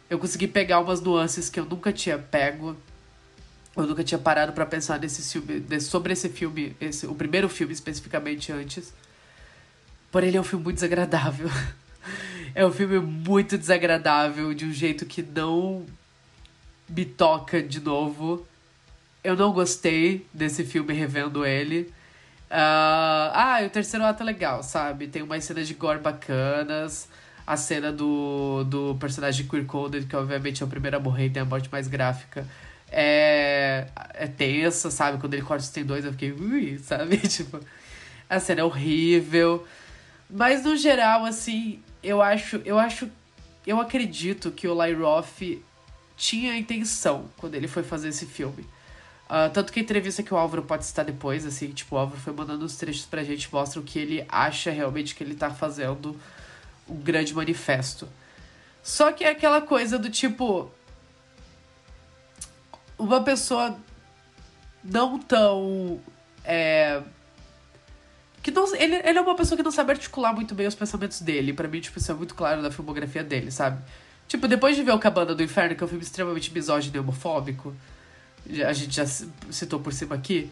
Speaker 3: Eu consegui pegar umas nuances que eu nunca tinha pego. Eu nunca tinha parado pra pensar nesse filme, sobre esse filme, esse, o primeiro filme especificamente antes. Porém, ele é um filme muito desagradável. É um filme muito desagradável, de um jeito que não me toca de novo. Eu não gostei desse filme revendo ele. Ah, ah, e o terceiro ato é legal, sabe? Tem umas cenas de gore bacanas. A cena do, do personagem Queer Coded, que obviamente é o primeiro a morrer e tem a morte mais gráfica. É, é tensa, sabe? Quando ele corta os tendões, eu fiquei, ui, sabe? Tipo, a cena é horrível. Mas no geral, assim, eu acho, eu acho, eu acredito que o Roth tinha a intenção quando ele foi fazer esse filme. Uh, tanto que a entrevista que o Álvaro pode citar depois, assim, tipo, o Álvaro foi mandando os trechos pra gente, mostra o que ele acha realmente que ele tá fazendo um grande manifesto. Só que é aquela coisa do tipo. Uma pessoa não tão. É, que não, ele, ele é uma pessoa que não sabe articular muito bem os pensamentos dele. para mim, tipo, isso é muito claro na filmografia dele, sabe? Tipo, depois de ver O Cabana do Inferno, que é um filme extremamente misógino e homofóbico, a gente já citou por cima aqui.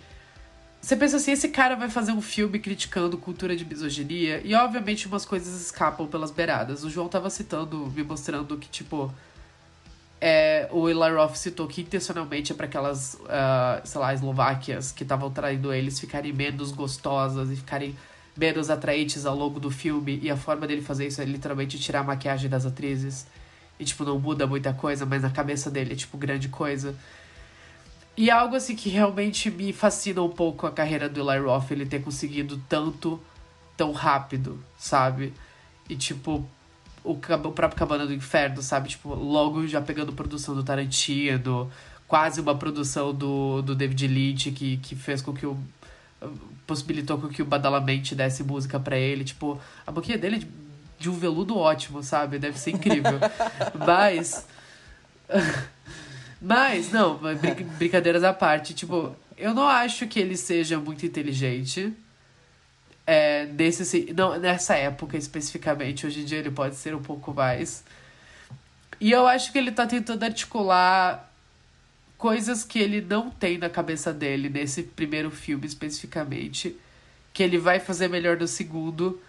Speaker 3: Você pensa assim, esse cara vai fazer um filme criticando cultura de misoginia e obviamente umas coisas escapam pelas beiradas. O João tava citando, me mostrando que, tipo, é, o Eli Roth citou que intencionalmente é para aquelas, uh, sei lá, eslováquias que estavam traindo eles ficarem menos gostosas e ficarem menos atraentes ao longo do filme. E a forma dele fazer isso é literalmente tirar a maquiagem das atrizes. E, tipo, não muda muita coisa, mas na cabeça dele é, tipo, grande coisa. E algo, assim, que realmente me fascina um pouco a carreira do Eli Roth, ele ter conseguido tanto, tão rápido, sabe? E, tipo, o, o próprio Cabana do Inferno, sabe? Tipo, logo já pegando produção do Tarantino, quase uma produção do, do David Lynch que, que fez com que o. possibilitou com que o Badalamente desse música para ele. Tipo, a boquinha dele de, de um veludo ótimo, sabe? Deve ser incrível. Mas. Mas, não, brincadeiras à parte. Tipo, eu não acho que ele seja muito inteligente. É, nesse, não, nessa época especificamente, hoje em dia ele pode ser um pouco mais. E eu acho que ele tá tentando articular coisas que ele não tem na cabeça dele nesse primeiro filme especificamente, que ele vai fazer melhor no segundo,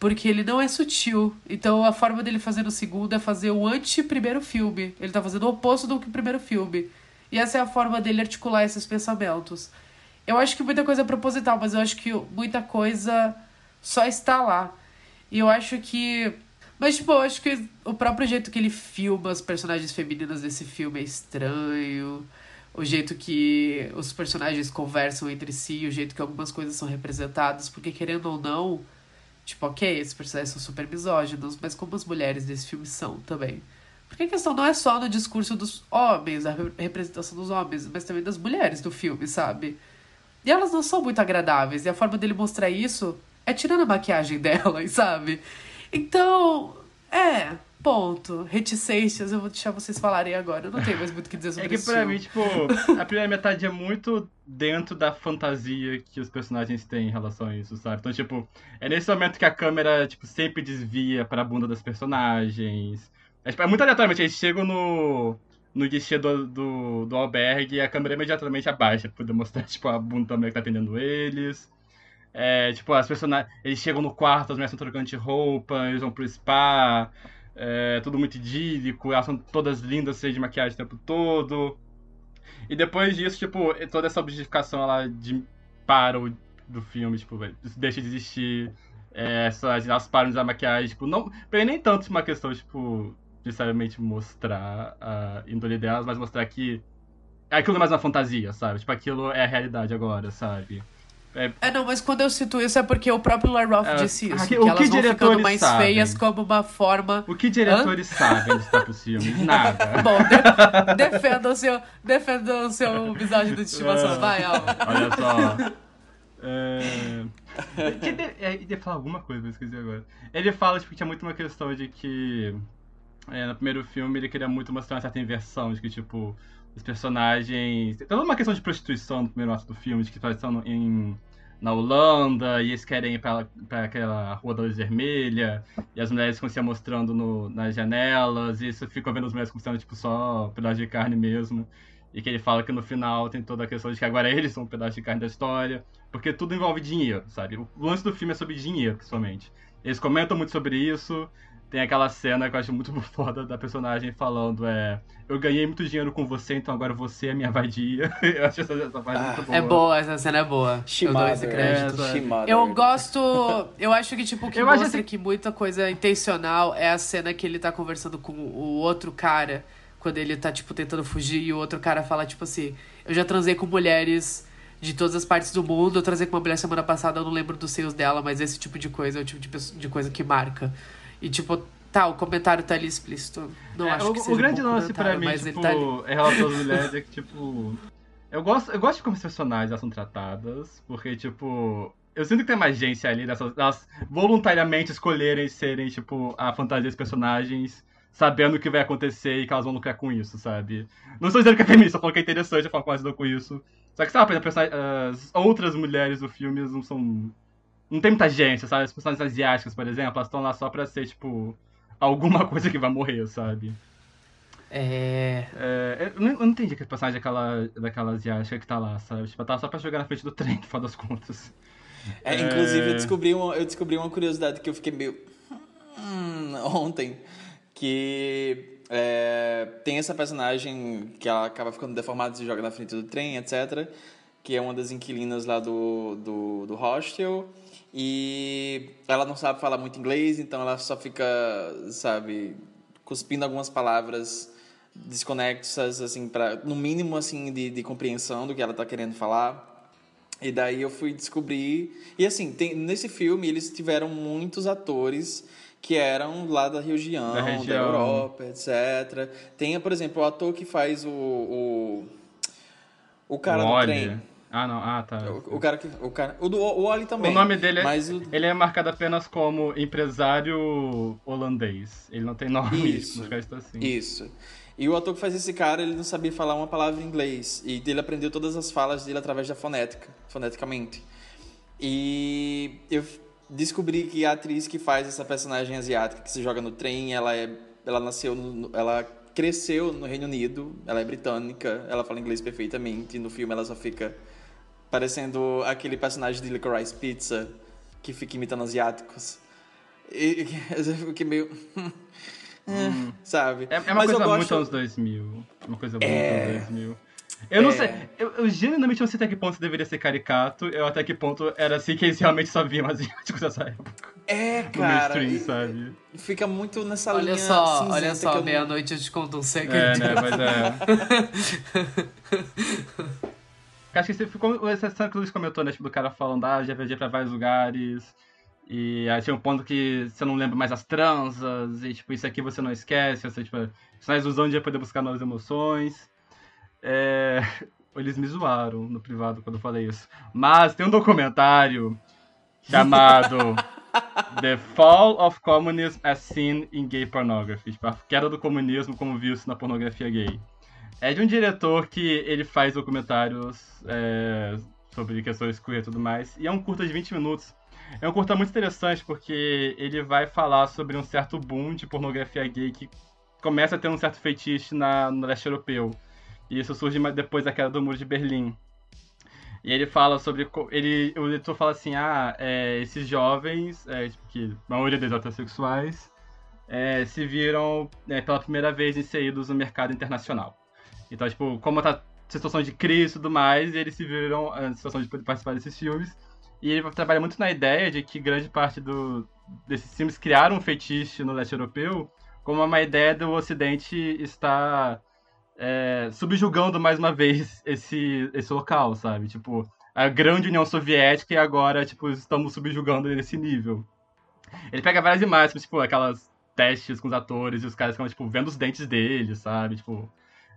Speaker 3: porque ele não é sutil. Então a forma dele fazer no segundo é fazer o anti-primeiro filme. Ele tá fazendo o oposto do que o primeiro filme. E essa é a forma dele articular esses pensamentos. Eu acho que muita coisa é proposital, mas eu acho que muita coisa só está lá. E eu acho que. Mas, tipo, eu acho que o próprio jeito que ele filma as personagens femininas desse filme é estranho. O jeito que os personagens conversam entre si, o jeito que algumas coisas são representadas, porque querendo ou não, tipo, ok, esses personagens são super misóginos, mas como as mulheres desse filme são também. Porque a questão não é só no discurso dos homens, a representação dos homens, mas também das mulheres do filme, sabe? E elas não são muito agradáveis. E a forma dele mostrar isso é tirando a maquiagem dela, sabe? Então, é, ponto. Reticências, eu vou deixar vocês falarem agora. Eu não tenho mais muito o que dizer sobre
Speaker 4: isso. É que pra mim, tipo, a primeira metade é muito dentro da fantasia que os personagens têm em relação a isso, sabe? Então, tipo, é nesse momento que a câmera, tipo, sempre desvia pra bunda das personagens. É, tipo, é muito aleatoriamente, eles chegam no no guichê do, do, do albergue e a câmera imediatamente abaixa pra demonstrar, tipo, a bunda da mulher que tá atendendo eles. É, tipo, as personagens. Eles chegam no quarto, as mulheres estão trocando de roupa, eles vão pro spa. É, tudo muito idílico, elas são todas lindas, cheias de maquiagem o tempo todo. E depois disso, tipo, toda essa objetificação ela de, para o, do filme, tipo, deixa de existir. É, essas, elas param de usar maquiagem, tipo, não. Nem tanto uma questão, tipo, necessariamente mostrar a índole delas, mas mostrar que aquilo é mais uma fantasia, sabe? Tipo, aquilo é a realidade agora, sabe?
Speaker 3: É... é, não, mas quando eu cito isso é porque o próprio Lar Roth é, disse isso. que, o que elas vão ficando mais sabem? feias como uma forma.
Speaker 4: O que diretores Hã? sabem de estar filmes? Nada.
Speaker 3: Bom, de, defenda o seu, defenda o seu visagem de estimação. É. Vai, Al.
Speaker 4: Olha só. É... Ele ia falar alguma coisa, eu esqueci agora. Ele fala tipo, que tinha muito uma questão de que é, no primeiro filme ele queria muito mostrar uma certa inversão, de que, tipo, os personagens. Tem toda uma questão de prostituição no primeiro ato do filme, de que eles estão em, na Holanda e eles querem ir pra, pra aquela Rua da Luz Vermelha, e as mulheres ficam se mostrando no, nas janelas, e isso ficam vendo as mulheres como sendo, tipo, só pedaço de carne mesmo. E que ele fala que no final tem toda a questão de que agora eles são um pedaço de carne da história, porque tudo envolve dinheiro, sabe? O lance do filme é sobre dinheiro, principalmente. Eles comentam muito sobre isso, tem aquela cena que eu acho muito foda da personagem falando, é... Eu ganhei muito dinheiro com você, então agora você é minha vadia. eu acho essa, essa parte ah, muito boa.
Speaker 3: É boa, essa cena é boa. eu dou esse crédito. É, eu gosto... Eu acho que, tipo, o que eu mostra assim... que muita coisa intencional é a cena que ele tá conversando com o outro cara, quando ele tá, tipo, tentando fugir, e o outro cara fala, tipo assim... Eu já transei com mulheres de todas as partes do mundo. Eu transei com uma mulher semana passada, eu não lembro dos seios dela, mas esse tipo de coisa é o tipo de, de coisa que marca. E, tipo, tá, o comentário tá ali explícito. Não é, acho
Speaker 4: o,
Speaker 3: que seja
Speaker 4: O grande lance pra mim, tipo, tá é relação às mulheres é que, tipo... Eu gosto, eu gosto de como as personagens elas são tratadas, porque, tipo, eu sinto que tem uma agência ali, dessas, elas voluntariamente escolherem serem, tipo, a fantasia dos personagens, sabendo o que vai acontecer e que elas vão lucrar com isso, sabe? Não estou dizendo que é feminista, estou falando que é interessante a forma como elas lidam com isso. Só que, sabe, as outras mulheres do filme não são. Não tem muita agência, sabe? As personagens asiáticas, por exemplo, elas estão lá só pra ser, tipo, alguma coisa que vai morrer, sabe?
Speaker 3: É.
Speaker 4: É, eu, não, eu não entendi que personagem daquela, daquela asiática que tá lá, sabe? Tipo, ela tava só pra jogar na frente do trem, no final das contas.
Speaker 5: É, inclusive, eu descobri, uma, eu descobri uma curiosidade que eu fiquei meio. Hum, ontem. Que é, tem essa personagem que ela acaba ficando deformada e se joga na frente do trem, etc. Que é uma das inquilinas lá do, do, do hostel. E ela não sabe falar muito inglês, então ela só fica, sabe, cuspindo algumas palavras desconexas, assim, para no mínimo, assim, de, de compreensão do que ela tá querendo falar. E daí eu fui descobrir. E assim, tem, nesse filme eles tiveram muitos atores que eram lá da região,
Speaker 4: Da
Speaker 5: da,
Speaker 4: região.
Speaker 5: Europa, etc. Tem, por exemplo, o ator que faz o. O, o cara do trem.
Speaker 4: Ah, não. Ah, tá.
Speaker 5: O, o cara que. O, cara, o, do, o Oli também.
Speaker 4: O nome dele é,
Speaker 5: o,
Speaker 4: ele é marcado apenas como empresário holandês. Ele não tem nome,
Speaker 5: Isso.
Speaker 4: nos créditos assim.
Speaker 5: Isso. E o ator que faz esse cara, ele não sabia falar uma palavra em inglês. E ele aprendeu todas as falas dele através da fonética, foneticamente. E eu descobri que a atriz que faz essa personagem asiática que se joga no trem, ela é ela nasceu no, ela cresceu no Reino Unido, ela é britânica, ela fala inglês perfeitamente, no filme ela só fica parecendo aquele personagem de Licorice Pizza que fica imitando asiáticos. E eu fiquei meio sabe?
Speaker 4: É, é uma
Speaker 5: Mas eu
Speaker 4: coisa muito
Speaker 5: gosto-
Speaker 4: anos 2000. Uma coisa muito
Speaker 5: É.
Speaker 4: anos 2000. Eu não
Speaker 5: É.
Speaker 4: sei. Eu, eu genuinamente não sei até que ponto deveria ser caricato. Eu até que ponto era assim que eles realmente só viam asiáticos nessa época.
Speaker 5: É,
Speaker 4: No
Speaker 5: cara.
Speaker 4: mainstream, sabe?
Speaker 5: Fica muito nessa
Speaker 3: Olha
Speaker 5: linha
Speaker 3: só, olha só,
Speaker 5: eu não-
Speaker 3: meia-noite eu te conto um
Speaker 4: É,
Speaker 3: segredo.
Speaker 4: né? Mas é. Acho que você ficou. Essa cena que o Luiz comentou, né? Tipo, do cara falando, ah, já viajei pra vários lugares. E aí tinha um ponto que você não lembra mais as transas. E, tipo, isso aqui você não esquece. Você, tipo, sinais usando de poder buscar novas emoções. É. Eles me zoaram no privado quando eu falei isso. Mas tem um documentário chamado The Fall of Communism as Seen in Gay Pornography. Tipo, a queda do comunismo como visto na pornografia gay. É de um diretor que ele faz documentários é, sobre questões queer e tudo mais. E é um curta de 20 minutos. É um curta muito interessante porque ele vai falar sobre um certo boom de pornografia gay que começa a ter um certo feitiço na, no leste europeu. E isso surge depois da queda do muro de Berlim. E ele fala sobre. Ele, o editor fala assim: ah, é, esses jovens, é, que a maioria deles heterossexuais, é, se viram é, pela primeira vez inseridos no mercado internacional. Então, tipo, como tá situação de crise e tudo mais, eles se viram é, na situação de participar desses filmes. E ele trabalha muito na ideia de que grande parte do, desses filmes criaram um fetiche no leste europeu como uma ideia do Ocidente estar é, subjugando mais uma vez esse, esse local, sabe? Tipo, a grande União Soviética e agora, tipo, estamos subjugando nesse nível. Ele pega várias imagens, tipo, aquelas testes com os atores e os caras ficam, tipo, vendo os dentes deles, sabe? Tipo,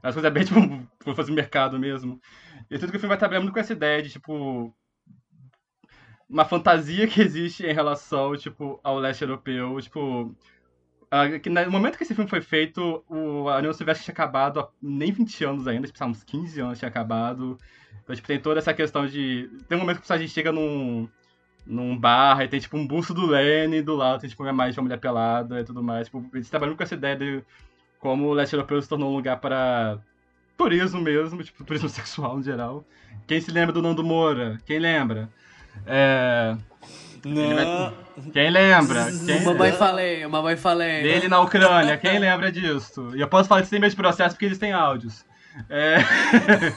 Speaker 4: as coisas bem, tipo, como fazer mercado mesmo. E tudo que o filme vai trabalhar muito com essa ideia de, tipo, uma fantasia que existe em relação, tipo, ao leste europeu, tipo... ah, que no momento que esse filme foi feito, o, a União Soviética tinha acabado há nem 20 anos ainda, tipo, uns 15 anos tinha acabado. Então, tipo, tem toda essa questão de... Tem um momento que o personagem chega num, num bar e tem, tipo, um busto do Lenin do lado, tem, tipo, uma imagem de uma mulher pelada e tudo mais. Tipo, eles trabalham com essa ideia de como o leste europeu se tornou um lugar para turismo mesmo, tipo, turismo sexual em geral. Quem se lembra do Nando Moura? Quem lembra? É... Vai- Quem lembra? Quem...
Speaker 3: Mamãe falei, mamãe falei.
Speaker 4: Dele na Ucrânia, quem lembra disso? E eu posso falar isso sem medo de processo porque eles têm áudios. É...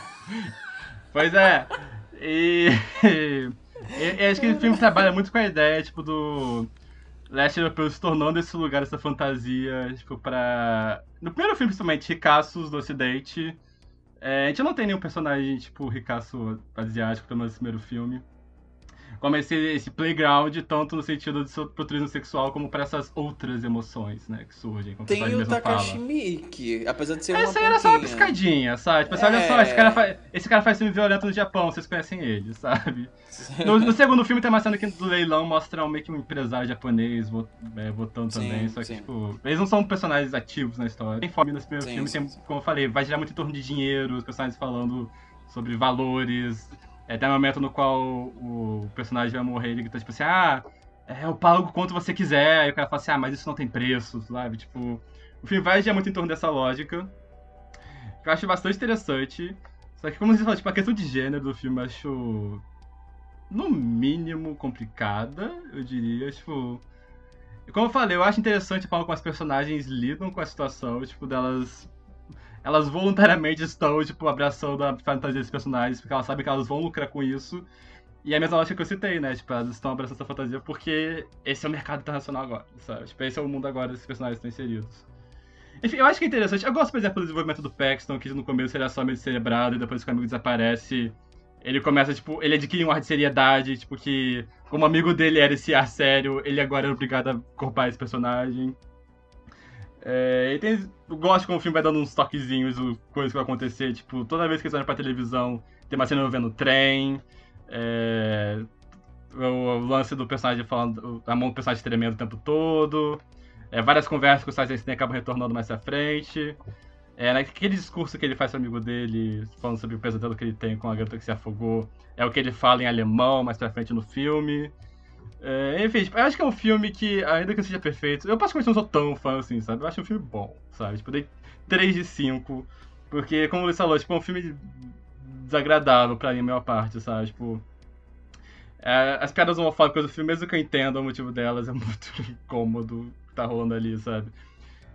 Speaker 4: pois é. E- e acho que o filme trabalha muito com a ideia, tipo, do leste europeu se tornando esse lugar, essa fantasia, tipo, pra... No primeiro filme, principalmente, ricaços do ocidente. É, a gente não tem nenhum personagem, tipo, ricaço asiático, pelo menos no primeiro filme. Como esse, esse playground, tanto no sentido de seu turismo sexual, como para essas outras emoções, né, que surgem.
Speaker 5: Tem o Takashi. Miike, apesar de ser uma
Speaker 4: Essa aí era só uma
Speaker 5: pontinha.
Speaker 4: piscadinha, sabe? Tipo, assim, olha
Speaker 5: É.
Speaker 4: só, esse cara, faz, esse cara faz filme violento no Japão, vocês conhecem ele, sabe? No, no segundo filme tem uma cena que do leilão mostra meio que um empresário japonês é, votando
Speaker 5: Sim,
Speaker 4: também, só que,
Speaker 5: sim.
Speaker 4: tipo, eles não são personagens ativos na história. Tem fome nesse primeiro
Speaker 5: Sim,
Speaker 4: filme, tem, como eu falei, vai girar muito em torno de dinheiro, os personagens falando sobre valores. É, tem um momento no qual o personagem vai morrer, ele grita tipo assim, ah, é, eu pago quanto você quiser. Aí o cara fala assim, ah, mas isso não tem preço, sabe? Tipo, o filme vai girar muito em torno dessa lógica. Eu acho bastante interessante. Só que, como você falou, tipo, a questão de gênero do filme eu acho, no mínimo, complicada, eu diria. Tipo, como eu falei, eu acho interessante como as personagens lidam com a situação, tipo, delas. Elas voluntariamente estão, tipo, abraçando a fantasia dos personagens, porque elas sabem que elas vão lucrar com isso. E é a mesma lógica que eu citei, né? Tipo, elas estão abraçando essa fantasia porque esse é o mercado internacional agora, sabe? Tipo, esse é o mundo agora, esses personagens estão inseridos. Enfim, eu acho que é interessante. Eu gosto, por exemplo, do desenvolvimento do Paxton, que no começo ele é só meio celebrado, e depois que o amigo desaparece, ele começa, tipo, ele adquire um ar de seriedade, tipo, que como amigo dele era esse ar sério, ele agora é obrigado a corpar esse personagem. É, e tem, eu gosto como o filme vai dando uns toquezinhos, o- coisas que vai acontecer, tipo, toda vez que eles olham pra televisão, tem uma cena envolvendo trem, é, o, o lance do personagem falando, a mão do personagem tremendo o tempo todo, é, várias conversas que personagens têm acabam retornando mais pra frente. É, naquele discurso que ele faz pro amigo dele, falando sobre o pesadelo que ele tem com a garota que se afogou, é o que ele fala em alemão mais pra frente no filme. É, enfim, tipo, eu acho que é um filme que, ainda que seja perfeito, eu praticamente não sou tão fã assim, sabe? Eu acho um filme bom, sabe? Tipo, dei 3 de 5, porque, como o Luiz falou, tipo, é um filme desagradável pra mim, a maior parte, sabe? Tipo, é, as piadas homofóbicas do filme, mesmo que eu entenda o motivo delas, é muito incômodo que tá rolando ali, sabe?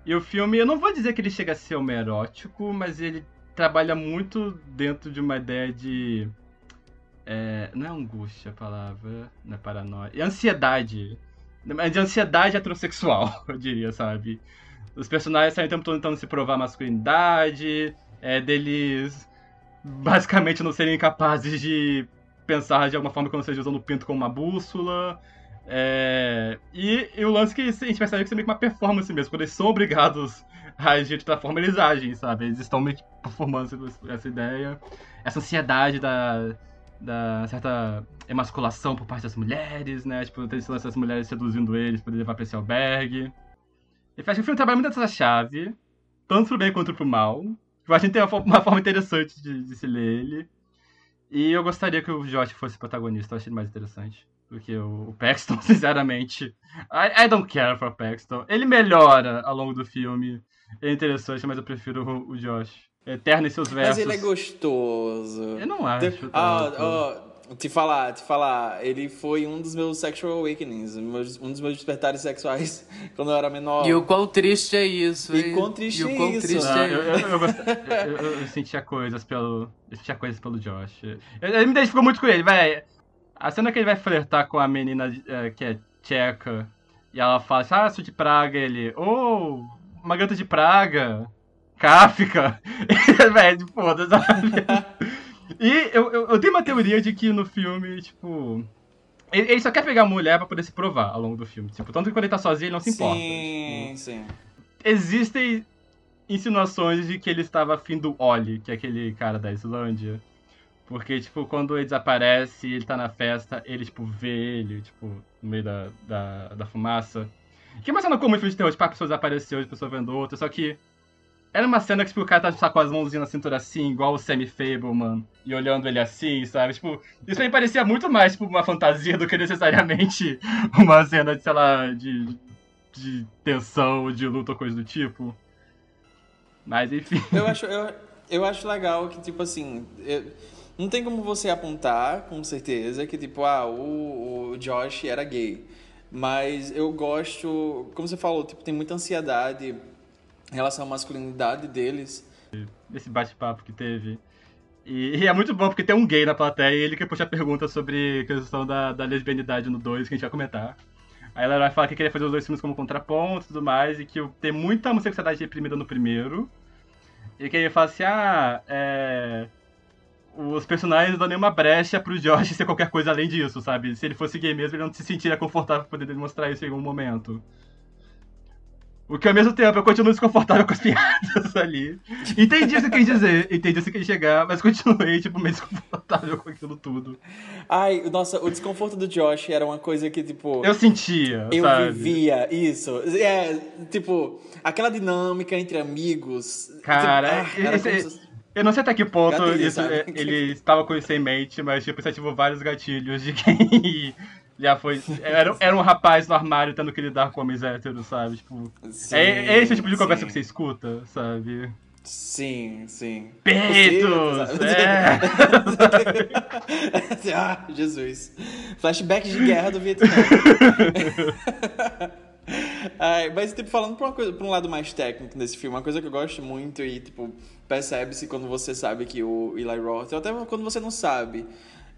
Speaker 4: E o filme, eu não vou dizer que ele chega a ser homerótico, mas ele trabalha muito dentro de uma ideia de. É, não é angústia a palavra, não é paranoia. É ansiedade. Mas de ansiedade heterossexual, eu diria, sabe? Os personagens saem o tempo todo tentando se provar masculinidade, é, deles basicamente não serem capazes de pensar de alguma forma que não seja usando o pinto como uma bússola. É, e, e o lance que a gente percebe que é meio que uma performance mesmo. Quando eles são obrigados a agir de outra forma, eles agem, sabe? Eles estão meio que performando essa ideia. Essa ansiedade da, da certa emasculação por parte das mulheres, né? Tipo, tem esse lance das mulheres seduzindo eles pra levar pra esse albergue. E acho que o filme trabalha muito nessa chave, tanto pro bem quanto pro mal. Eu acho que tem uma, uma forma interessante de, de se ler ele. E eu gostaria que o Josh fosse protagonista, eu achei ele mais interessante do que o, o Paxton, sinceramente. I, I don't care for Paxton. Ele melhora ao longo do filme, é interessante, mas eu prefiro o, o Josh. Eterno em seus versos.
Speaker 5: Mas ele é gostoso.
Speaker 4: Eu não acho.
Speaker 5: Ah,
Speaker 4: tanto.
Speaker 5: ó, te falar, te falar, ele foi um dos meus sexual awakenings, um dos meus despertares sexuais quando eu era menor.
Speaker 3: E o quão triste é isso,
Speaker 5: E quão triste
Speaker 3: e o
Speaker 5: é
Speaker 3: quão
Speaker 5: isso.
Speaker 3: triste
Speaker 4: Não,
Speaker 3: é
Speaker 4: eu, eu, eu, eu- sentia coisas pelo. Eu sentia coisas pelo Josh. Ele me identificou muito com ele, velho. A cena que ele vai flertar com a menina eh, que é tcheca e ela fala assim, ah, sou de Praga, ele. Oh, uma garota de Praga. Kafka. velho, foda, sabe? E eu, eu, eu tenho uma teoria de que no filme, tipo. Ele, ele só quer pegar a mulher pra poder se provar ao longo do filme. Tipo, tanto que quando ele tá sozinho, ele não se importa.
Speaker 5: Sim, sim.
Speaker 4: existem insinuações de que ele estava afim do Oli, que é aquele cara da Islândia. Porque, tipo, quando ele desaparece e ele tá na festa, ele, tipo, vê ele, tipo, no meio da, da, da fumaça. Que é uma cena comum em filme de terror, tipo, a pessoa desapareceu, a pessoa vendo outra, só que era uma cena que, tipo, o cara tá só com as mãozinhas na cintura assim, igual o Sammy Fableman, e olhando ele assim, sabe? Tipo, isso aí parecia muito mais, tipo, uma fantasia do que necessariamente uma cena de, sei lá, de, de tensão, de luta ou coisa do tipo. Mas, enfim.
Speaker 5: Eu acho, eu, eu acho legal que, tipo assim, eu- não tem como você apontar com certeza que, tipo, ah, o, o Josh era gay. Mas eu gosto, como você falou, tipo, tem muita ansiedade em relação à masculinidade deles.
Speaker 4: desse bate-papo que teve. E, e é muito bom porque tem um gay na plateia e ele que puxa a pergunta sobre a questão da, da lesbianidade no 2, que a gente vai comentar. Aí ela vai falar que queria fazer os dois filmes como contraponto e tudo mais, e que tem muita homossexualidade reprimida no primeiro. E que ele fala assim, ah, é... os personagens não dão nenhuma brecha pro Josh ser qualquer coisa além disso, sabe? Se ele fosse gay mesmo, ele não se sentiria confortável pra poder demonstrar isso em algum momento. O que ao mesmo tempo eu continuo desconfortável com as piadas ali. Entendi isso que quis dizer, entendi isso que quis chegar, mas continuei, tipo, meio desconfortável com aquilo tudo.
Speaker 5: Ai, nossa, o desconforto do Josh era uma coisa que, tipo.
Speaker 4: Eu sentia,
Speaker 5: Eu
Speaker 4: sabe?
Speaker 5: vivia isso. É, tipo, aquela dinâmica entre amigos.
Speaker 4: Cara,
Speaker 5: tipo, ah,
Speaker 4: esse-
Speaker 5: se-
Speaker 4: eu não sei até que ponto
Speaker 5: Gatilho,
Speaker 4: isso, é, ele estava com isso em mente, mas tipo, isso ativou vários gatilhos de quem já foi. Era, era um rapaz no armário tendo que lidar com homens héteros, sabe? Tipo,
Speaker 5: Sim,
Speaker 4: é, é esse tipo de conversa
Speaker 5: sim.
Speaker 4: que você escuta, sabe?
Speaker 5: Sim, sim.
Speaker 4: Peitos! É!
Speaker 5: ah, Jesus. Flashback de guerra do Vietnã. Ai, mas, tipo, falando pra, uma coisa, pra um lado mais técnico desse filme, uma coisa que eu gosto muito e, tipo, percebe-se quando você sabe que o Eli Roth, ou até quando você não sabe,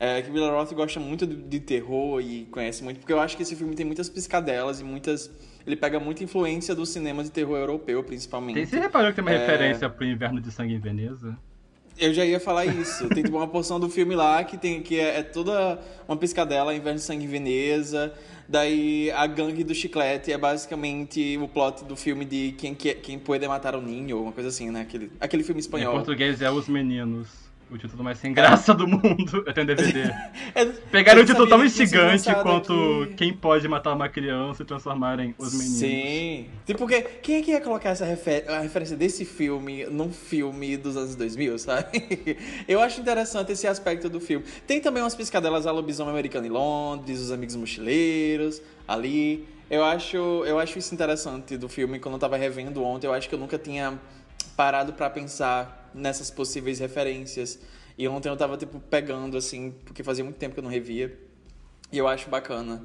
Speaker 5: é que Eli Roth gosta muito de, de terror e conhece muito, porque eu acho que esse filme tem muitas piscadelas e muitas... Ele pega muita influência do cinema de terror europeu, principalmente.
Speaker 4: Tem, você reparou que tem uma
Speaker 5: É.
Speaker 4: referência pro Inverno de Sangue em Veneza?
Speaker 5: Eu já ia falar isso. Tem tipo, uma porção do filme lá que, tem, que é, é toda uma piscadela, Inverno de Sangue em Veneza. Daí a gangue do chiclete é basicamente o plot do filme de Quem, que, Quem Pode Matar o Ninho, uma coisa assim, né? Aquele, aquele filme
Speaker 4: Em
Speaker 5: espanhol.
Speaker 4: português é Os Meninos. O título mais sem graça do mundo. Eu tenho DVD.
Speaker 5: É,
Speaker 4: Pegaram um título tão
Speaker 5: que
Speaker 4: instigante quanto
Speaker 5: aqui.
Speaker 4: Quem Pode Matar uma Criança e Transformar em Os Meninos.
Speaker 5: Sim. Tipo, porque quem é que ia colocar essa refer a referência desse filme num filme dos anos 2000, sabe? Eu acho interessante esse aspecto do filme. Tem também umas piscadelas a lobisomem americano em Londres, os amigos mochileiros ali. Eu acho, eu acho isso interessante do filme. Quando eu tava revendo ontem, eu acho que eu nunca tinha parado pra pensar nessas possíveis referências. E ontem eu tava, tipo, pegando, assim, porque fazia muito tempo que eu não revia. E eu acho bacana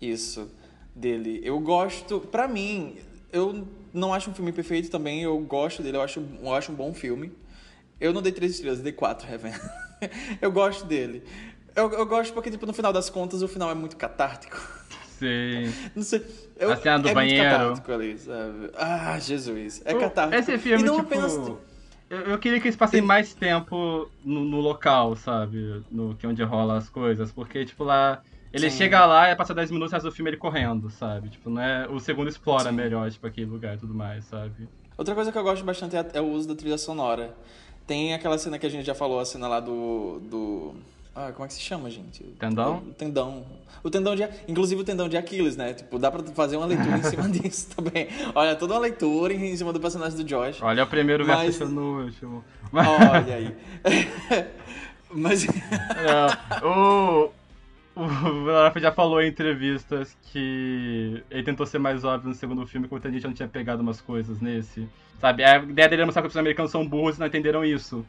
Speaker 5: isso dele. Eu gosto, pra mim, eu não acho um filme perfeito também, eu gosto dele, eu acho, eu acho um bom filme. Eu não dei três estrelas, eu dei quatro, revendo. eu gosto dele. Eu, eu gosto porque, tipo, no final das contas, o final é muito catártico.
Speaker 4: Sim.
Speaker 5: Não sei. Eu,
Speaker 4: A cena do
Speaker 5: é
Speaker 4: banheiro.
Speaker 5: Muito catártico ali, sabe? Ah, Jesus. É catártico.
Speaker 4: Esse filme,
Speaker 5: e não
Speaker 4: tipo,
Speaker 5: apenas.
Speaker 4: Eu, eu queria que eles passem mais tempo no, no local, sabe? No que é onde rola as coisas. Porque, tipo, lá. Ele
Speaker 5: Sim.
Speaker 4: chega lá e passa 10 minutos e do filme ele correndo, sabe? Tipo, não é. O segundo explora
Speaker 5: Sim.
Speaker 4: melhor, tipo, aquele lugar e tudo mais, sabe?
Speaker 5: Outra coisa que eu gosto bastante é, é o uso da trilha sonora. Tem aquela cena que a gente já falou, a cena lá do. do... Ah, como é que se chama, gente?
Speaker 4: Tendão?
Speaker 5: O tendão. O tendão de. Inclusive o tendão de Aquiles, né? Tipo, dá pra fazer uma leitura em cima disso também. Olha, toda uma leitura em cima do personagem do Josh.
Speaker 4: Olha o primeiro
Speaker 5: Mas-
Speaker 4: verso no último.
Speaker 5: Olha aí. Mas.
Speaker 4: É, o. O Rafa já falou em entrevistas que ele tentou ser mais óbvio no segundo filme, que muita gente não tinha pegado umas coisas nesse. Sabe? A ideia dele era mostrar que os americanos são burros e não entenderam isso.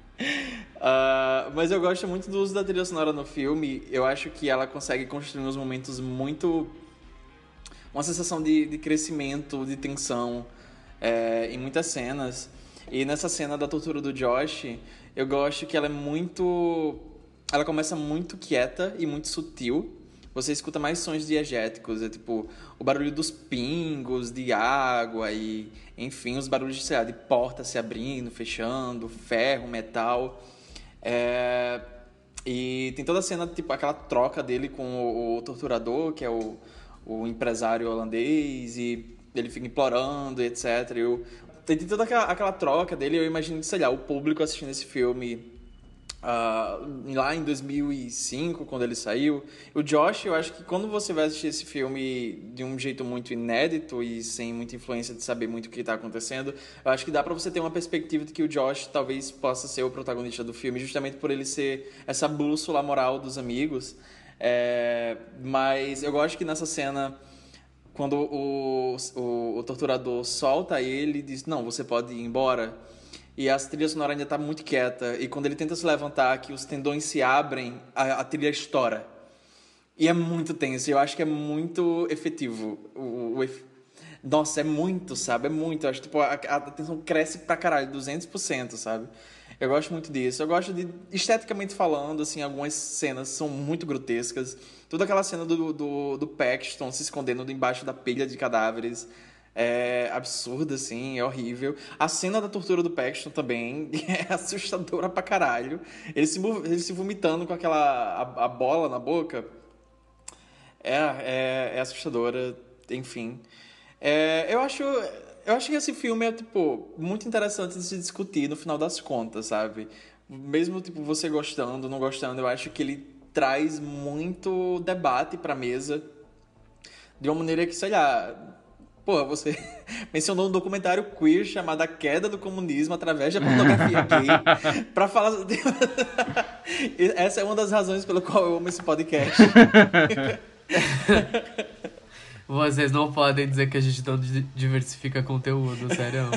Speaker 5: Ah, mas eu gosto muito do uso da trilha sonora no filme. Eu acho que ela consegue construir uns momentos muito. Uma sensação de, de crescimento, de tensão é, em muitas cenas. E nessa cena da tortura do Josh, eu gosto que ela é muito. Ela começa muito quieta e muito sutil. Você escuta mais sons diegéticos, é tipo o barulho dos pingos de água e, enfim, os barulhos lá, de porta se abrindo, fechando, ferro, metal. É, E tem toda a cena, tipo, aquela troca dele com o, o torturador, que é o, o empresário holandês, e ele fica implorando, etc. E tem tem toda aquela, aquela troca dele, eu imagino, sei lá, o público assistindo esse filme ah, lá em 2005, quando ele saiu. O Josh, eu acho que quando você vai assistir esse filme de um jeito muito inédito e sem muita influência de saber muito o que está acontecendo, eu acho que dá pra você ter uma perspectiva de que o Josh talvez possa ser o protagonista do filme, justamente por ele ser essa bússola moral dos amigos. É, mas eu gosto que nessa cena quando o, o, o torturador solta ele e diz, não, você pode ir embora. E a trilha sonora ainda tá muito quieta. E quando ele tenta se levantar, que os tendões se abrem, a, a trilha estoura. E é muito tenso. Eu acho que é muito efetivo. O, o Nossa, é muito, sabe? É muito. Eu acho tipo, a, a tensão cresce pra caralho, 200%, sabe? Eu gosto muito disso. Eu gosto de, esteticamente falando, assim, algumas cenas são muito grotescas. Toda aquela cena do, do, do Paxton se escondendo embaixo da pilha de cadáveres É absurda, assim, é horrível. A cena da tortura do Paxton também é assustadora pra caralho. Ele se, ele se vomitando com aquela a, a bola na boca. É, é, é assustadora, enfim. É, eu acho. Eu acho que esse filme é, tipo, muito interessante de se discutir no final das contas, sabe? Mesmo, tipo, você gostando, não gostando, eu acho que ele traz muito debate pra mesa. De uma maneira que, sei lá, Pô, você mencionou um documentário queer chamado A Queda do Comunismo através da pornografia gay para falar. Essa é uma das razões pelo qual eu amo esse podcast.
Speaker 3: Vocês não podem dizer que a gente não diversifica conteúdo, sério.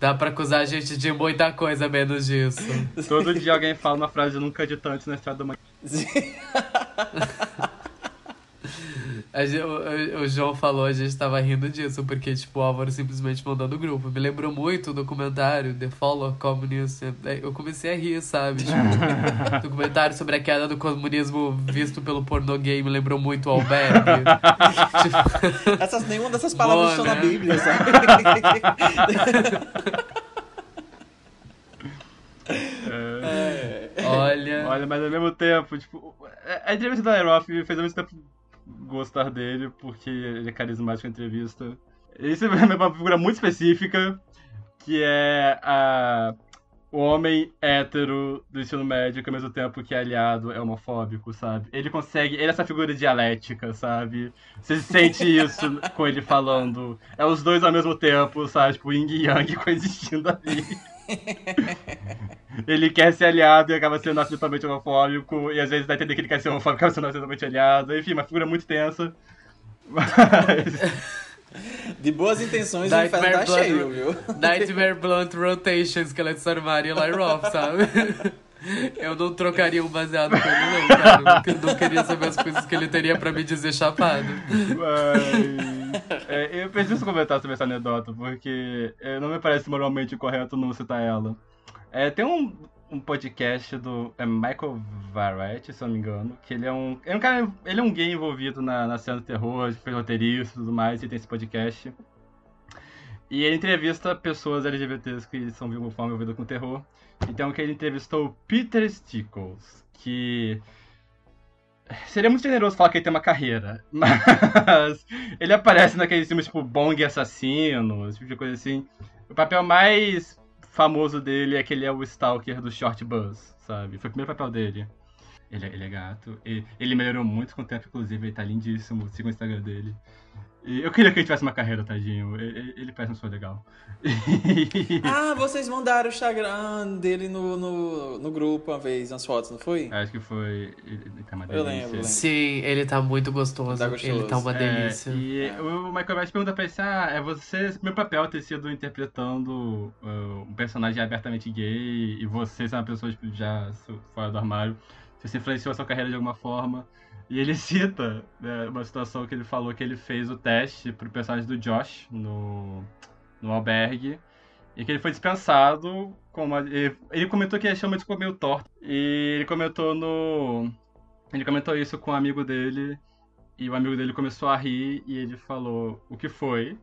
Speaker 3: Dá pra acusar a gente de muita coisa menos disso.
Speaker 4: Todo dia alguém fala uma frase nunca dita antes na estrada do
Speaker 3: Gente, o, o, João falou, a gente tava rindo disso, porque, tipo, o Álvaro simplesmente mandou no grupo. Me lembrou muito o documentário The Fall of Communism. Eu comecei a rir, sabe? Tipo, documentário sobre a queda do comunismo visto pelo pornô gay me lembrou muito o Albergue.
Speaker 5: tipo... Essas, nenhuma dessas palavras estão né? na Bíblia, sabe?
Speaker 4: É... Olha. Olha, mas ao mesmo tempo, tipo, a entrevista da Aerof fez ao mesmo tempo gostar dele, porque ele é carismático em entrevista. Isso é uma figura muito específica, que é a, o homem hétero do ensino médio, que ao mesmo tempo que é aliado é homofóbico, sabe? Ele consegue. Ele é essa figura dialética, sabe? Você sente isso com ele falando. É os dois ao mesmo tempo, sabe? Tipo, Yin e Yang coexistindo ali. ele quer ser aliado e acaba sendo acidentalmente homofóbico, e às vezes dá a entender que ele quer ser homofóbico e acaba sendo acidentalmente aliado. Enfim, uma figura muito tensa. Mas...
Speaker 5: De boas intenções, o inferno tá cheio, viu?
Speaker 3: Nightmare Blunt Rotations, Skeleton Armário e Off, sabe? Eu não trocaria um baseado com ele, não, cara. Eu não queria saber as coisas que ele teria pra me dizer chapado.
Speaker 4: Mas, é, eu preciso comentar sobre essa anedota, porque é, não me parece moralmente correto não citar ela. É, tem um, um podcast do é Michael Variety, se eu não me engano, que ele é um, é um cara, ele é um gay envolvido na, na cena do terror, fez roteirista e tudo mais, e tem esse podcast. E ele entrevista pessoas LGBTs que são de alguma forma envolvidas com terror. Então que ele entrevistou Peter Stickles, que seria muito generoso falar que ele tem uma carreira, mas ele aparece naqueles filmes tipo Bong Assassino, esse tipo de coisa assim. O papel mais famoso dele é que ele é o Stalker do Short Buzz, sabe? Foi o primeiro papel dele. Ele, é, ele é gato. Ele, ele melhorou muito com o tempo, inclusive, ele tá lindíssimo. Siga o Instagram dele. Eu queria que ele tivesse uma carreira, tadinho. Ele, ele parece um senhor legal.
Speaker 5: ah, vocês mandaram o Instagram dele no, no, no grupo uma vez, nas fotos, não foi?
Speaker 4: Acho que foi. Ele tá uma
Speaker 5: delícia. Eu lembro, lembro.
Speaker 3: Sim, ele tá muito gostoso. Tá gostoso. Ele tá uma delícia. É,
Speaker 4: e é. o Michael Myers pergunta pra ele ah, é você. Meu papel ter sido interpretando uh, um personagem abertamente gay e você ser uma pessoa tipo, já fora do armário. Se você influenciou a sua carreira de alguma forma. E ele cita né, uma situação que ele falou que ele fez o teste pro personagem do Josh no, no albergue. E que ele foi dispensado. Como ele, ele comentou que achou muito meio torto. E ele comentou no. Ele comentou isso com um amigo dele. E o amigo dele começou a rir e ele falou o que foi.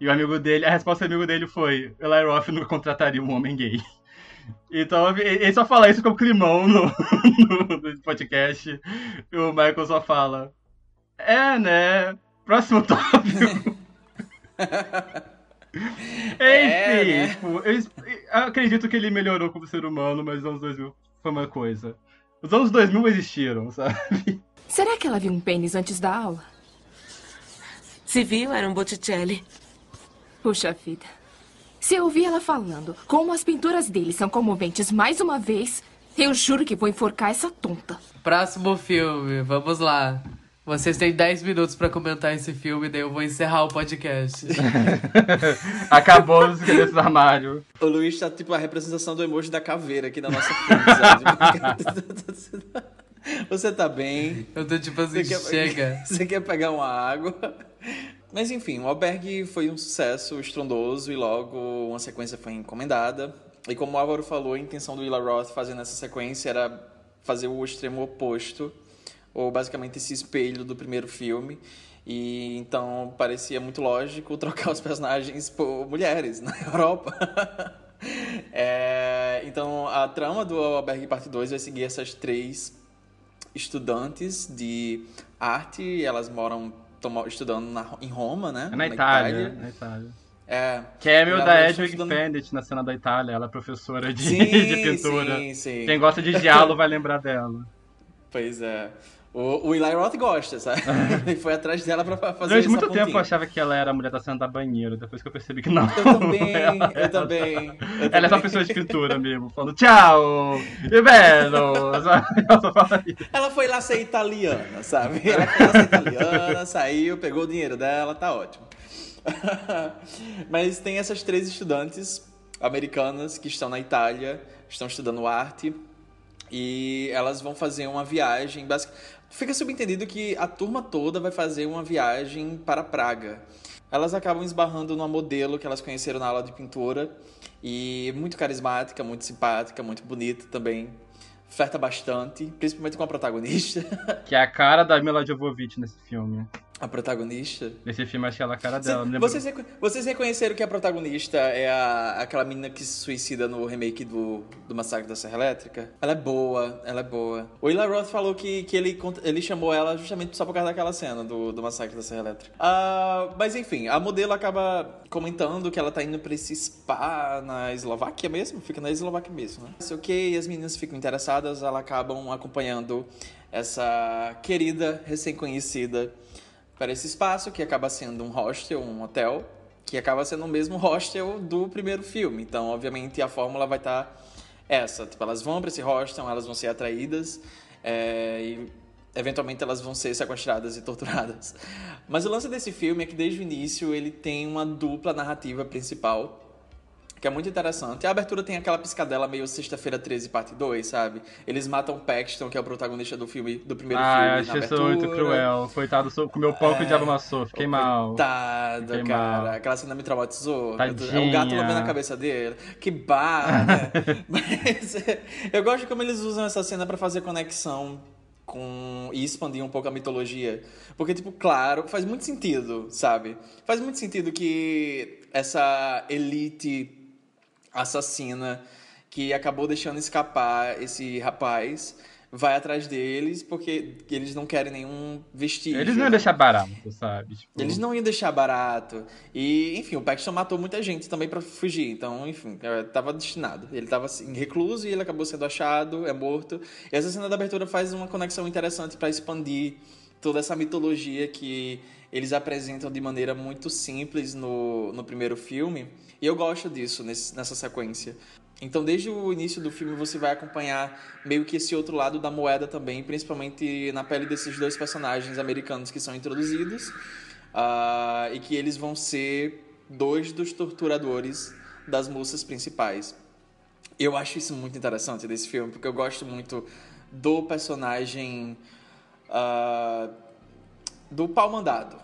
Speaker 4: E o amigo dele, a resposta do amigo dele foi: Eli Roth não contrataria um homem gay. Então, ele só fala isso com climão no, no, podcast. E o Michael só fala: É, né? Próximo tópico. Enfim, é, né? tipo, eu, eu, acredito que ele melhorou como ser humano, mas os anos 2000 foi uma coisa. Os anos 2000 existiram, sabe?
Speaker 7: Será que ela viu um pênis antes da aula?
Speaker 6: Se viu, era um Botticelli.
Speaker 7: Puxa vida. Se eu ouvir ela falando como as pinturas dele são comoventes mais uma vez, eu juro que vou enforcar essa tonta.
Speaker 3: Próximo filme, vamos lá. Vocês têm 10 minutos para comentar esse filme, daí eu vou encerrar o podcast.
Speaker 4: Acabou os esqueletos do armário.
Speaker 5: O Luiz tá tipo a representação do emoji da caveira aqui na nossa frente. Você tá bem?
Speaker 3: Eu tô tipo assim, você chega.
Speaker 5: Quer, você quer pegar uma água? Mas enfim, o albergue foi um sucesso estrondoso e logo uma sequência foi encomendada. E como o Álvaro falou, a intenção do Willa Roth fazendo essa sequência era fazer o extremo oposto, ou basicamente esse espelho do primeiro filme. E então parecia muito lógico trocar os personagens por mulheres na Europa. É, então a trama do Albergue Parte 2 vai seguir essas três estudantes de arte. Elas moram estudando na, em Roma, né?
Speaker 4: É na, Itália, Na Itália.
Speaker 5: É.
Speaker 4: Cameo da Edwig estudando... Pendit na cena da Itália. Ela é professora de, sim, de pintura.
Speaker 5: Sim, sim.
Speaker 4: Quem gosta de diálogo vai lembrar dela.
Speaker 5: Pois é. O, o Eli Roth gosta, sabe? Ele foi atrás dela pra fazer
Speaker 4: Durante muito tempo eu achava que ela era a mulher da cena da banheira, depois que eu percebi que não.
Speaker 5: Eu também, ela, eu também. Eu
Speaker 4: ela
Speaker 5: também.
Speaker 4: é só pessoa de escritura mesmo, falando tchau, e bello,
Speaker 5: Ela foi lá ser italiana, sabe? Ela foi lá ser italiana, saiu, pegou o dinheiro dela, tá ótimo. Mas tem essas três estudantes americanas que estão na Itália, estão estudando arte e elas vão fazer uma viagem. Basic... Fica subentendido que a turma toda vai fazer uma viagem para Praga. Elas acabam esbarrando numa modelo que elas conheceram na aula de pintura e muito carismática, muito simpática, muito bonita também. Oferta bastante, principalmente com a protagonista.
Speaker 4: Que é a cara da Mila Jovovich nesse filme.
Speaker 5: A protagonista?
Speaker 4: Nesse filme, achei ela a cara dela.
Speaker 5: Cê, vocês, reco vocês reconheceram que a protagonista é a, aquela menina que se suicida no remake do, do Massacre da Serra Elétrica? Ela é boa, ela é boa. O Eli Roth falou que, que ele, ele chamou ela justamente só por causa daquela cena do, do Massacre da Serra Elétrica. Uh, mas enfim, a modelo acaba comentando que ela tá indo pra esse spa na Eslováquia mesmo? Fica na Eslováquia mesmo, né? Sei o que, as meninas ficam interessadas, elas acabam acompanhando essa querida, recém-conhecida para esse espaço, que acaba sendo um hostel, um hotel, que acaba sendo o mesmo hostel do primeiro filme. Então, obviamente, a fórmula vai estar tá essa. Tipo, elas vão para esse hostel, elas vão ser atraídas é, e eventualmente elas vão ser sequestradas e torturadas. Mas o lance desse filme é que desde o início ele tem uma dupla narrativa principal que é muito interessante. A abertura tem aquela piscadela meio Sexta-feira 13, parte 2, sabe? Eles matam Paxton, que é o protagonista do filme, do primeiro
Speaker 4: ah,
Speaker 5: filme.
Speaker 4: Ah, achei isso muito cruel. Coitado, comeu pão é... que o diabo amassou. Fiquei mal.
Speaker 5: Coitado,
Speaker 4: Fiquei
Speaker 5: cara.
Speaker 4: Mal.
Speaker 5: Aquela cena me traumatizou.
Speaker 4: Tadinha.
Speaker 5: É um gato lambendo a cabeça dele. Que barra, né? Mas eu gosto de como eles usam essa cena para fazer conexão com e expandir um pouco a mitologia. Porque, tipo, claro, faz muito sentido, sabe? Faz muito sentido que essa elite assassina que acabou deixando escapar esse rapaz vai atrás deles porque eles não querem nenhum vestígio.
Speaker 4: Eles não iam deixar barato, sabe? Tipo...
Speaker 5: Eles não iam deixar barato. E, enfim, o Paxton matou muita gente também para fugir. Então, enfim, estava destinado. Ele estava assim, recluso e ele acabou sendo achado, é morto. E essa cena da abertura faz uma conexão interessante para expandir toda essa mitologia que eles apresentam de maneira muito simples no, no primeiro filme e eu gosto disso nesse, nessa sequência. Então, desde o início do filme, você vai acompanhar meio que esse outro lado da moeda também, principalmente na pele desses dois personagens americanos que são introduzidos uh, e que eles vão ser dois dos torturadores das moças principais. Eu acho isso muito interessante desse filme, porque eu gosto muito do personagem uh, do pau mandado.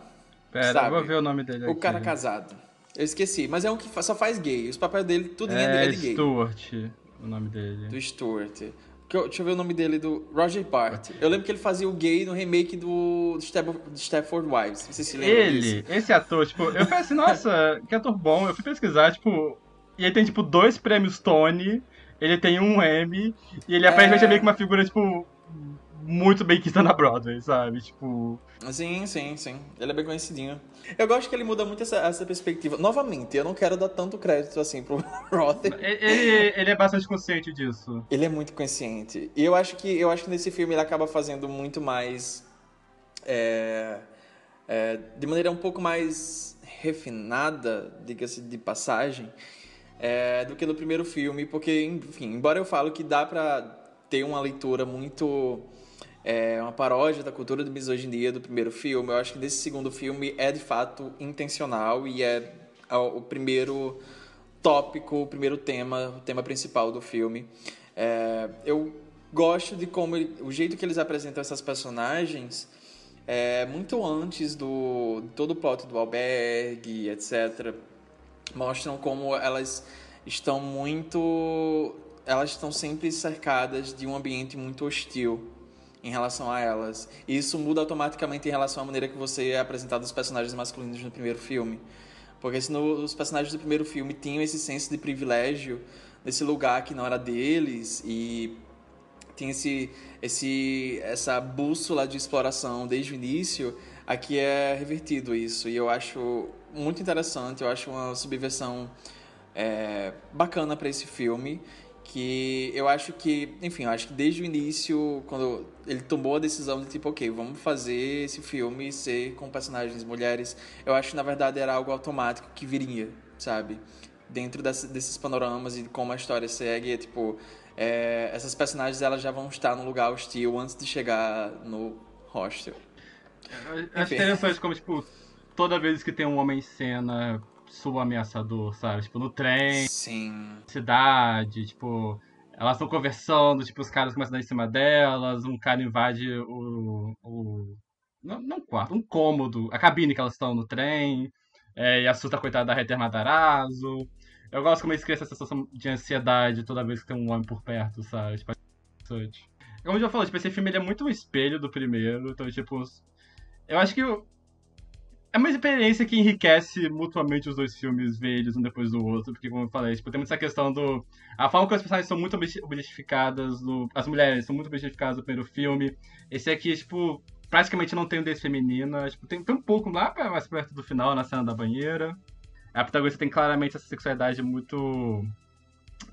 Speaker 4: Pera,
Speaker 5: sabe?
Speaker 4: eu vou ver o nome dele
Speaker 5: O
Speaker 4: aqui.
Speaker 5: cara casado. Eu esqueci, mas é um que só faz gay. Os papéis dele, tudo
Speaker 4: é,
Speaker 5: é de gay.
Speaker 4: Stuart, o nome dele.
Speaker 5: Do Stuart. Deixa eu ver o nome dele, do Roger Bart. Eu lembro que ele fazia o gay no remake do Stepford Wives. Não sei se lembra
Speaker 4: Ele,
Speaker 5: disso.
Speaker 4: esse ator, tipo, eu pensei, nossa, que ator bom. Eu fui pesquisar, tipo, e ele tem, tipo, dois prêmios Tony, ele tem um Emmy, e ele aparentemente é meio que uma figura, tipo, muito bem quista na Broadway, sabe? Tipo.
Speaker 5: Sim, sim, sim. Ele é bem conhecidinho. Eu gosto que ele muda muito essa, essa perspectiva. Novamente, eu não quero dar tanto crédito assim pro Roth.
Speaker 4: Ele, ele é bastante consciente disso.
Speaker 5: Ele é muito consciente. E eu acho que eu acho que nesse filme ele acaba fazendo muito mais. É, é, de maneira um pouco mais refinada, diga-se de passagem, é, do que no primeiro filme, porque, enfim, embora eu falo que dá pra ter uma leitura muito é uma paródia da cultura de misoginia do primeiro filme. Eu acho que desse segundo filme é de fato intencional e é o primeiro tópico, o primeiro tema, o tema principal do filme. É, eu gosto de como o jeito que eles apresentam essas personagens é muito antes do de todo o plot do albergue, etc. Mostram como elas estão muito elas estão sempre cercadas de um ambiente muito hostil em relação a elas. E isso muda automaticamente em relação à maneira que você é apresentado os personagens masculinos no primeiro filme. Porque se no, os personagens do primeiro filme tinham esse senso de privilégio nesse lugar que não era deles e tinha esse, esse, essa bússola de exploração desde o início, aqui é revertido isso. E eu acho muito interessante, eu acho uma subversão é, bacana para esse filme que eu acho que, enfim, eu acho que desde o início, quando ele tomou a decisão de tipo, ok, vamos fazer esse filme ser com personagens mulheres, eu acho que na verdade era algo automático que viria, sabe? Dentro desse, desses panoramas e como a história segue, é tipo, é, essas personagens elas já vão estar no lugar hostil antes de chegar no hostel.
Speaker 4: Eu acho interessante como, tipo, toda vez que tem um homem em cena sou ameaçador, sabe? Tipo, no trem,
Speaker 5: Sim.
Speaker 4: cidade, tipo, elas estão conversando, tipo, os caras começam a dar em cima delas, um cara invade o. o não, não quarto, um cômodo, a cabine que elas estão no trem, é, e assusta a coitada da Heather Matarazzo. Eu gosto como eles criam essa sensação de ansiedade toda vez que tem um homem por perto, sabe? Tipo, é como eu já falei, tipo, esse filme é muito um espelho do primeiro, então, tipo, eu acho que é uma experiência que enriquece mutuamente os dois filmes, ver eles um depois do outro, porque, como eu falei, tipo, tem essa questão do. A forma que as personagens são muito objetificadas, do, as mulheres são muito objetificadas no primeiro filme. Esse aqui, tipo, praticamente não tem um desse feminina. Tipo, tem, tem um pouco lá mais perto do final, na cena da banheira. A protagonista tem claramente essa sexualidade muito.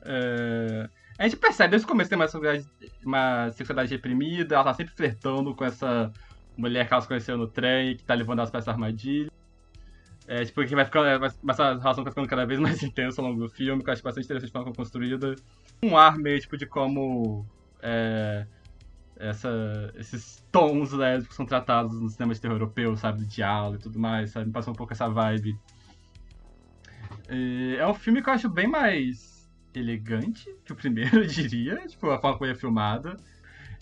Speaker 4: É... A gente percebe desde o começo tem uma sexualidade, uma sexualidade reprimida, ela tá sempre flertando com essa mulher que elas conheceram no trem, que tá levando elas pra essa armadilha. É, tipo, que vai ficando. É, essa relação vai ficando cada vez mais intensa ao longo do filme, que eu acho bastante interessante como construída. Um ar meio tipo de como. É, essa, esses tons lésbicos são tratados no cinema de terror europeu, sabe? De diálogo e tudo mais, sabe? Me passou um pouco essa vibe. E é um filme que eu acho bem mais elegante que o primeiro, eu diria. Tipo, a forma como ele é filmada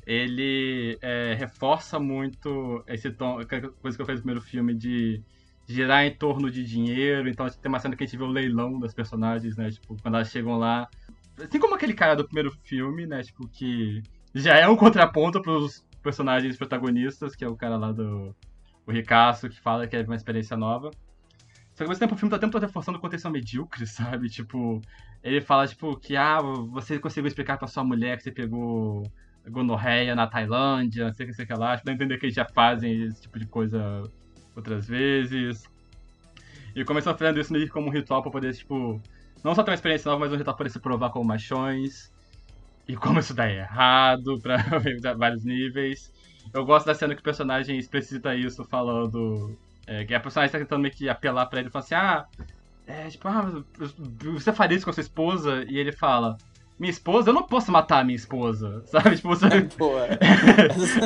Speaker 4: ele é, reforça muito esse tom, coisa que eu fiz no primeiro filme de girar em torno de dinheiro. Então tem uma cena que a gente vê o leilão das personagens, né? Tipo, quando elas chegam lá. Assim como aquele cara do primeiro filme, né? Tipo, que já é um contraponto para os personagens protagonistas, que é o cara lá do o Ricasso, que fala que é uma experiência nova. Só que ao mesmo tempo o filme tá tempo reforçando contenção medíocre, sabe? Tipo, ele fala, tipo, que ah, você conseguiu explicar pra sua mulher que você pegou gonorreia na Tailândia, sei que, sei que lá. Acho que dá a entender que eles já fazem esse tipo de coisa outras vezes. E começam fazendo isso meio como um ritual pra poder, tipo, não só ter uma experiência nova, mas um ritual pra poder se provar como machões. E como isso dá errado pra vários níveis. Eu gosto da cena que o personagem explicita isso falando. É, que a personagem tá tentando meio que apelar pra ele e fala assim: Ah, é, tipo, ah, você faria isso com a sua esposa? E ele fala: minha esposa, eu não posso matar a minha esposa, sabe? Tipo, você...
Speaker 5: Boa.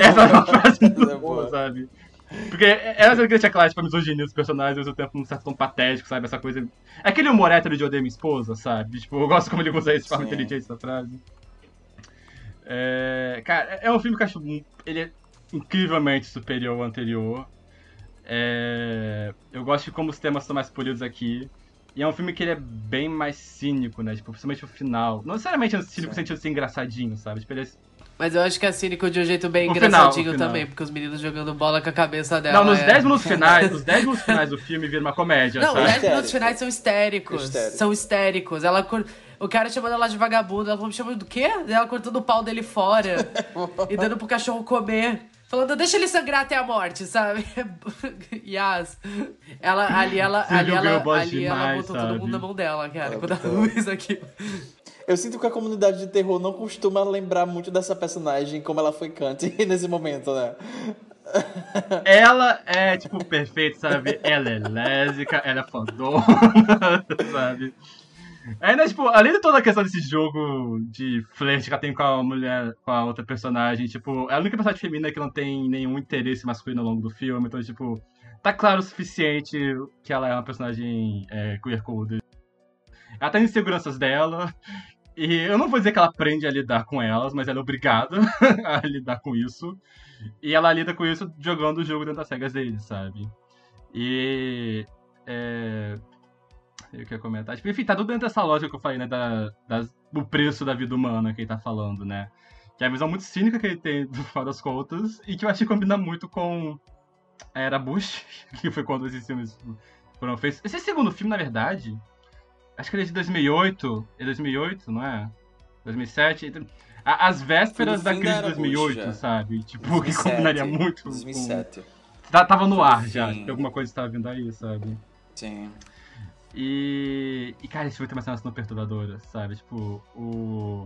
Speaker 4: Essa é uma frase muito boa, boa, sabe? Porque ela que deixa claro, tipo, a misoginia dos personagens, ao mesmo tempo um certo tom patético, sabe? Essa coisa... É aquele humor hétero de odeio minha esposa, sabe? Tipo, eu gosto como ele usa isso de forma inteligente, essa frase. É... Cara, é um filme que eu acho... Ele é incrivelmente superior ao anterior. É... Eu gosto de como os temas são mais polidos aqui. E é um filme que ele é bem mais cínico, né? Tipo, principalmente o final. Não necessariamente é cínico no sentido de ser engraçadinho, sabe? Tipo, ele é...
Speaker 3: Mas eu acho que é cínico de um jeito bem
Speaker 4: O
Speaker 3: engraçadinho
Speaker 4: final, o
Speaker 3: também, porque os meninos jogando bola com a cabeça dela.
Speaker 4: Não, nos
Speaker 3: é...
Speaker 4: 10 minutos finais, os 10 minutos finais do filme vira uma comédia,
Speaker 3: Não, os
Speaker 4: sabe?
Speaker 3: 10 minutos finais são histéricos.
Speaker 5: Histérico.
Speaker 3: São histéricos. Ela cur- O cara chamando ela de vagabundo, ela falou, me chamando do quê? Ela cortando o pau dele fora e dando pro cachorro comer. Falando, deixa ele sangrar até a morte, sabe? Yas. Ela, ali ela,
Speaker 4: Você
Speaker 3: ali ela, ali ela
Speaker 4: demais,
Speaker 3: botou todo
Speaker 4: sabe?
Speaker 3: mundo na mão dela, cara, quando ela
Speaker 5: botou.
Speaker 3: fez aquilo.
Speaker 5: Eu sinto que a comunidade de terror não costuma lembrar muito dessa personagem como ela foi Kant nesse momento, né?
Speaker 4: Ela é, tipo, perfeita, sabe? Ela é lésbica, ela é fandona, sabe? Ainda, tipo, além de toda a questão desse jogo de flerte que ela tem com a mulher, com a outra personagem, tipo, é a única personagem feminina que não tem nenhum interesse masculino ao longo do filme, então, tipo, tá claro o suficiente que ela é uma personagem é, queer coded. Ela tem inseguranças dela, e eu não vou dizer que ela aprende a lidar com elas, mas ela é obrigada a lidar com isso. E ela lida com isso jogando o jogo dentro das regras dele, sabe? E. É... Eu queria comentar. Tipo, enfim, tá tudo dentro dessa lógica que eu falei, né? Da, das- do preço da vida humana que ele tá falando, né? Que é a visão muito cínica que ele tem, no final das contas, e que eu acho que combina muito com a Era Bush, que foi quando esses filmes foram feitos. Esse segundo filme, na verdade, acho que ele é de 2008, é 2008, não é? 2007. então, a- As vésperas da crise
Speaker 5: da
Speaker 4: de
Speaker 5: Era
Speaker 4: 2008,
Speaker 5: Bush, já.
Speaker 4: sabe? Tipo, que
Speaker 5: 2007,
Speaker 4: combinaria muito com...
Speaker 5: 2007.
Speaker 4: Tá- Tava no ar já,
Speaker 5: Sim.
Speaker 4: que alguma coisa estava vindo aí, sabe?
Speaker 5: Sim.
Speaker 4: E. E, cara, esse filme tem uma cena tão perturbadora, sabe? Tipo, o.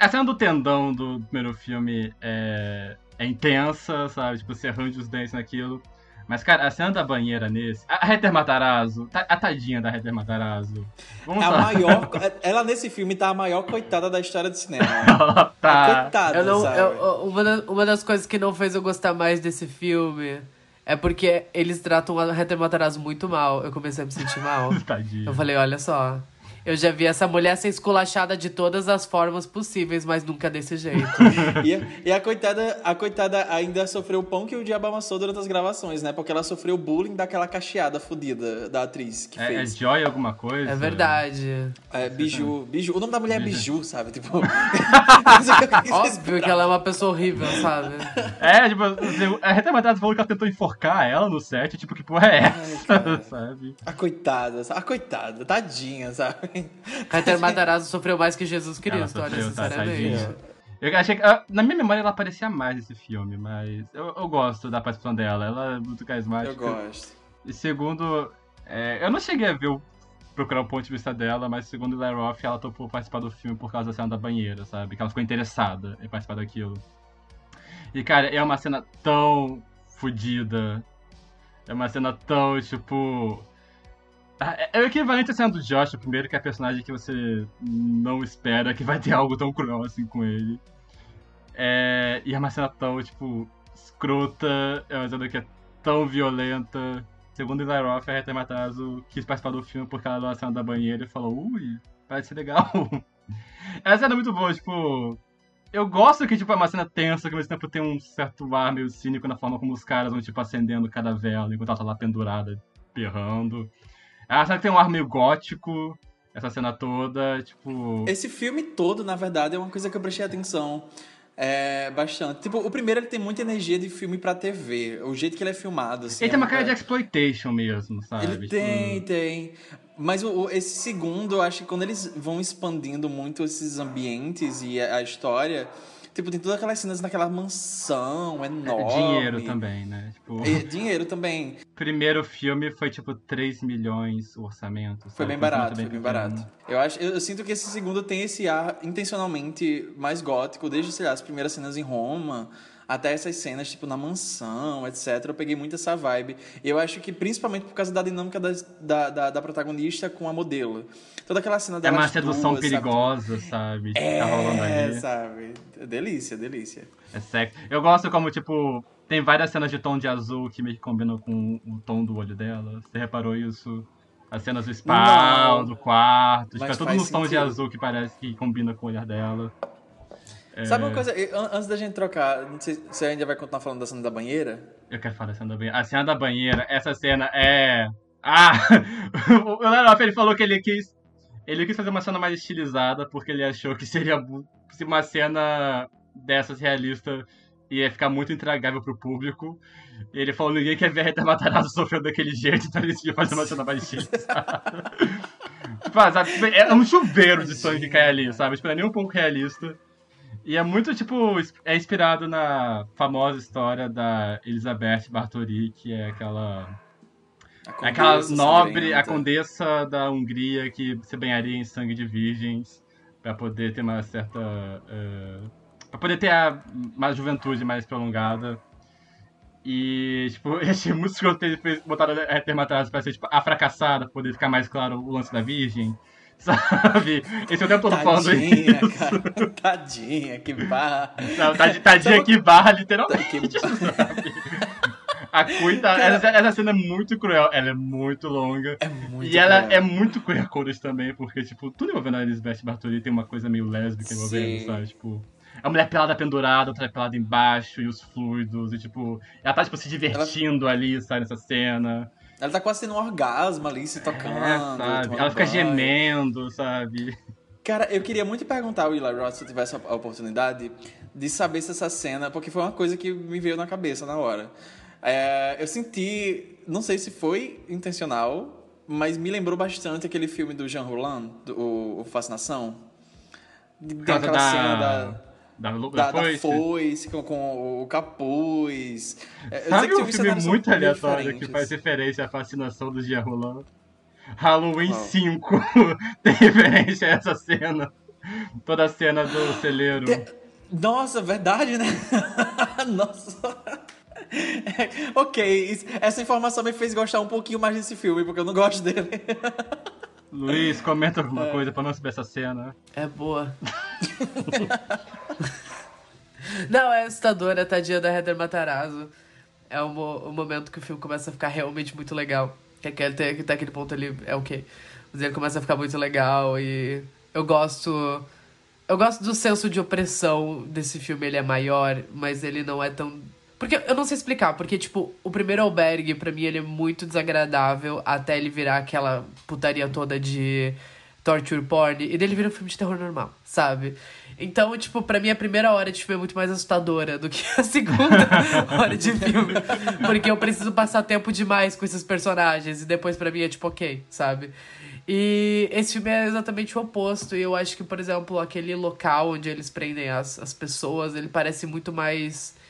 Speaker 4: A cena do tendão do primeiro filme é, é intensa, sabe? Tipo, você arranja os dentes naquilo. Mas, cara, a cena da banheira nesse. A Heather Matarazzo, ta- a tadinha da Heather Matarazzo. Vamos
Speaker 5: A
Speaker 4: lá.
Speaker 5: maior. Ela nesse filme tá a maior coitada da história do cinema.
Speaker 4: Ela tá.
Speaker 5: Coitada,
Speaker 3: Eu não,
Speaker 5: sabe?
Speaker 3: eu- uma das coisas que não fez eu gostar mais desse filme é porque eles tratam a Matarazzo muito mal. Eu comecei a me sentir mal.
Speaker 4: Tadinha.
Speaker 3: Eu falei, olha só. Eu já vi essa mulher ser esculachada de todas as formas possíveis, mas nunca desse jeito.
Speaker 5: E, a- e a coitada, a coitada ainda sofreu o pão que o diabo amassou durante as gravações, né? Porque ela sofreu bullying daquela cacheada fodida da atriz que
Speaker 4: É, é
Speaker 5: fez.
Speaker 4: Joy alguma coisa?
Speaker 3: É verdade.
Speaker 5: É, Biju, Biju. O nome da mulher é Biju, sabe? Tipo.
Speaker 3: Óbvio que ela é uma pessoa horrível, sabe?
Speaker 4: É, tipo, a Heather Matarazzo falou que ela tentou enforcar ela no set, tipo, que porra é essa,
Speaker 5: cara.
Speaker 4: sabe?
Speaker 5: A coitada, a coitada, tadinha, sabe?
Speaker 3: Heather Matarazzo sofreu mais que Jesus Cristo, olha,
Speaker 4: sofreu, tá,
Speaker 3: sinceramente.
Speaker 4: tadinha. Eu achei que, ah, na minha memória ela aparecia mais nesse filme, mas eu, eu gosto da participação dela, ela é muito carismática.
Speaker 5: Eu gosto.
Speaker 4: E segundo, é, eu não cheguei a ver o, procurar o ponto de vista dela, mas segundo Lara Roth, ela topou participar do filme por causa da cena da banheira, sabe? Que ela ficou interessada em participar daquilo. E cara, é uma cena tão fodida. É uma cena tão, tipo. Ah, É é o equivalente à cena do Josh, o primeiro, que é a personagem que você não espera que vai ter algo tão cruel assim com ele. É, e é uma cena tão, tipo, escrota, é uma cena que é tão violenta. Segundo Eli Roth, a Heather Matarazzo quis participar do filme porque ela deu a cena da banheira e falou, ui, parece ser legal. Essa cena é muito boa, tipo... Eu gosto que, tipo, é uma cena tensa, que ao mesmo tempo tem um certo ar meio cínico na forma como os caras vão, tipo, acendendo cada vela enquanto ela tá lá pendurada, berrando. É uma cena que tem um ar meio gótico, essa cena toda, tipo...
Speaker 5: Esse filme todo, na verdade, é uma coisa que eu prestei atenção é, bastante. Tipo, o primeiro ele tem muita energia de filme pra TV. O jeito que ele é filmado, assim.
Speaker 4: Ele tem uma
Speaker 5: é
Speaker 4: cara de exploitation mesmo, sabe?
Speaker 5: Ele
Speaker 4: Tipo,
Speaker 5: tem, tem. Mas o, o- esse segundo, eu acho que quando eles vão expandindo muito esses ambientes e a, a história, tipo, tem todas aquelas cenas naquela mansão enorme.
Speaker 4: É Dinheiro também, né? Tipo,
Speaker 5: E dinheiro também.
Speaker 4: primeiro filme foi tipo 3 milhões o orçamento.
Speaker 5: Foi
Speaker 4: sabe?
Speaker 5: bem
Speaker 4: um
Speaker 5: barato,
Speaker 4: orçamento
Speaker 5: foi bem
Speaker 4: pequeno.
Speaker 5: barato. Eu, acho, eu, eu sinto que esse segundo tem esse ar intencionalmente mais gótico, desde, sei lá, as primeiras cenas em Roma, até essas cenas, tipo, na mansão, etc. Eu peguei muito essa vibe. E eu acho que principalmente por causa da dinâmica das- da, da, da protagonista com a modelo. Toda aquela cena
Speaker 4: É
Speaker 5: delas
Speaker 4: uma sedução
Speaker 5: duas, sabe?
Speaker 4: perigosa, sabe? Que tá rolando
Speaker 5: É,
Speaker 4: ali.
Speaker 5: sabe? Delícia, delícia.
Speaker 4: É sexy. Eu gosto como, tipo, tem várias cenas de tom de azul que meio que combinam com o tom do olho dela. Você reparou isso? As cenas do
Speaker 5: Não.
Speaker 4: do quarto, tipo, é tudo
Speaker 5: faz
Speaker 4: nos tons de azul que parece que combina com o olhar dela. É,
Speaker 5: Sabe uma coisa? Antes da gente trocar, não sei se a gente vai continuar falando da cena da banheira.
Speaker 4: Eu quero falar da cena da banheira. A cena da banheira, essa cena é. Ah! o Leroy, ele falou que ele quis. Ele quis fazer uma cena mais estilizada, porque ele achou que seria uma cena dessas realista ia ficar muito intragável pro público. E ele falou: ninguém quer ver a Rita Matarazzo sofrendo daquele jeito, então ele decidiu fazer uma cena mais estilizada. Tipo, ah, é um chuveiro de sangue que cai ali, sabe? Tipo, não é nem um pouco realista. E é muito, tipo, é inspirado na famosa história da Elizabeth Bartori, que é aquela.
Speaker 5: A
Speaker 4: aquela nobre, a condessa da Hungria que se banharia em sangue de virgens pra poder ter uma certa. Uh, pra poder ter a, uma juventude mais prolongada. E, tipo, eu achei muito escroto ter botado a Heather Matarazzo pra ser, tipo, a fracassada, pra poder ficar mais claro o lance da virgem. Sabe? Esse é o tempo todo falando
Speaker 5: Tadinha,
Speaker 4: isso.
Speaker 5: cara. Tadinha, que barra.
Speaker 4: Não, tadi- tadinha que barra, literalmente.
Speaker 5: Que
Speaker 4: A cuida, essa, essa cena é muito cruel, ela é muito longa.
Speaker 5: É muito
Speaker 4: e ela
Speaker 5: cruel.
Speaker 4: é muito queer coded também, porque, tipo, tudo envolvendo a Elizabeth Bartoli tem uma coisa meio lésbica envolvendo,
Speaker 5: Sim.
Speaker 4: sabe? Tipo, a mulher pelada pendurada, outra pelada embaixo, e os fluidos, e tipo, ela tá, tipo, se divertindo ali, sabe, nessa cena.
Speaker 5: Ela tá quase tendo um orgasmo ali, se tocando.
Speaker 4: É, sabe? Ela fica
Speaker 5: banho.
Speaker 4: gemendo, sabe?
Speaker 5: Cara, eu queria muito perguntar ao Eli Roth, se eu tivesse a oportunidade, de saber se essa cena, porque foi uma coisa que me veio na cabeça na hora. É, eu senti, não sei se foi intencional, mas me lembrou bastante aquele filme do Jean Roland, do, o, Fascinação. De- Tem aquela
Speaker 4: da-
Speaker 5: cena da,
Speaker 4: Da, da,
Speaker 5: da,
Speaker 4: foice.
Speaker 5: foice, com, com o capuz. É,
Speaker 4: Sabe
Speaker 5: que
Speaker 4: um filme muito aleatório que faz referência à fascinação do Jean Roland? Halloween
Speaker 5: Qual?
Speaker 4: 5 tem referência a essa cena. Toda a cena do celeiro.
Speaker 5: Nossa, verdade, né? Nossa. ok, essa informação me fez gostar um pouquinho mais desse filme, porque eu não gosto dele.
Speaker 4: Luiz, comenta alguma coisa pra não saber essa cena.
Speaker 3: É boa. Não, é assustadora, tadinha da Heather Matarazzo. É o, mo- o momento que o filme começa a ficar realmente muito legal. Que até, até aquele ponto ele é ok. Mas ele começa a ficar muito legal e eu gosto. Eu gosto do senso de opressão desse filme, ele é maior, mas ele não é tão. Porque eu não sei explicar, porque, tipo, o primeiro albergue, pra mim, ele é muito desagradável até ele virar aquela putaria toda de torture porn, e dele vira um filme de terror normal, sabe? Então, tipo, pra mim a primeira hora de filme é muito mais assustadora do que a segunda hora de filme. Porque eu preciso passar tempo demais com esses personagens, e depois pra mim é tipo, ok, sabe? E esse filme é exatamente o oposto. E eu acho que, por exemplo, aquele local onde eles prendem as, as pessoas, ele parece muito mais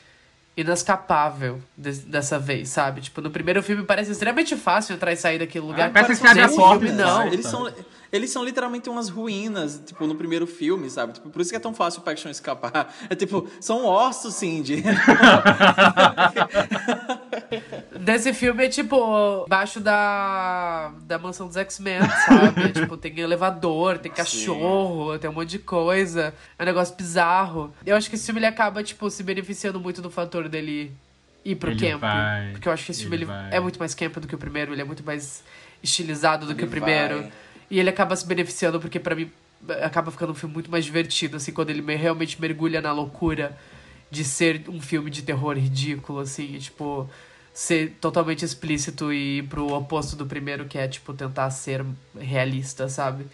Speaker 3: inescapável des- dessa vez, sabe? Tipo, no primeiro filme parece extremamente fácil entrar e sair daquele lugar.
Speaker 4: Ah, parece que abre a porta,
Speaker 3: filme, não.
Speaker 5: Eles são, eles são literalmente umas ruínas, tipo, no primeiro filme, sabe? Tipo, por isso que é tão fácil o Paxton escapar. É tipo, são ossos, Cindy.
Speaker 3: Desse filme é tipo, baixo da, da mansão dos X-Men, sabe? Tipo, tem elevador, tem cachorro, tem um monte de coisa. É um negócio bizarro. Eu acho que esse filme ele acaba, tipo, se beneficiando muito do fator dele ir pro
Speaker 4: Ele
Speaker 3: camp.
Speaker 4: vai,
Speaker 3: porque eu acho que esse filme
Speaker 4: ele
Speaker 3: ele é muito mais camp do que o primeiro, ele é muito mais estilizado do que o primeiro.
Speaker 5: vai.
Speaker 3: E ele acaba se beneficiando porque, pra mim, acaba ficando um filme muito mais divertido, assim, quando ele me- realmente mergulha na loucura de ser um filme de terror ridículo, assim, tipo, ser totalmente explícito e ir pro oposto do primeiro, que é, tipo, tentar ser realista, sabe?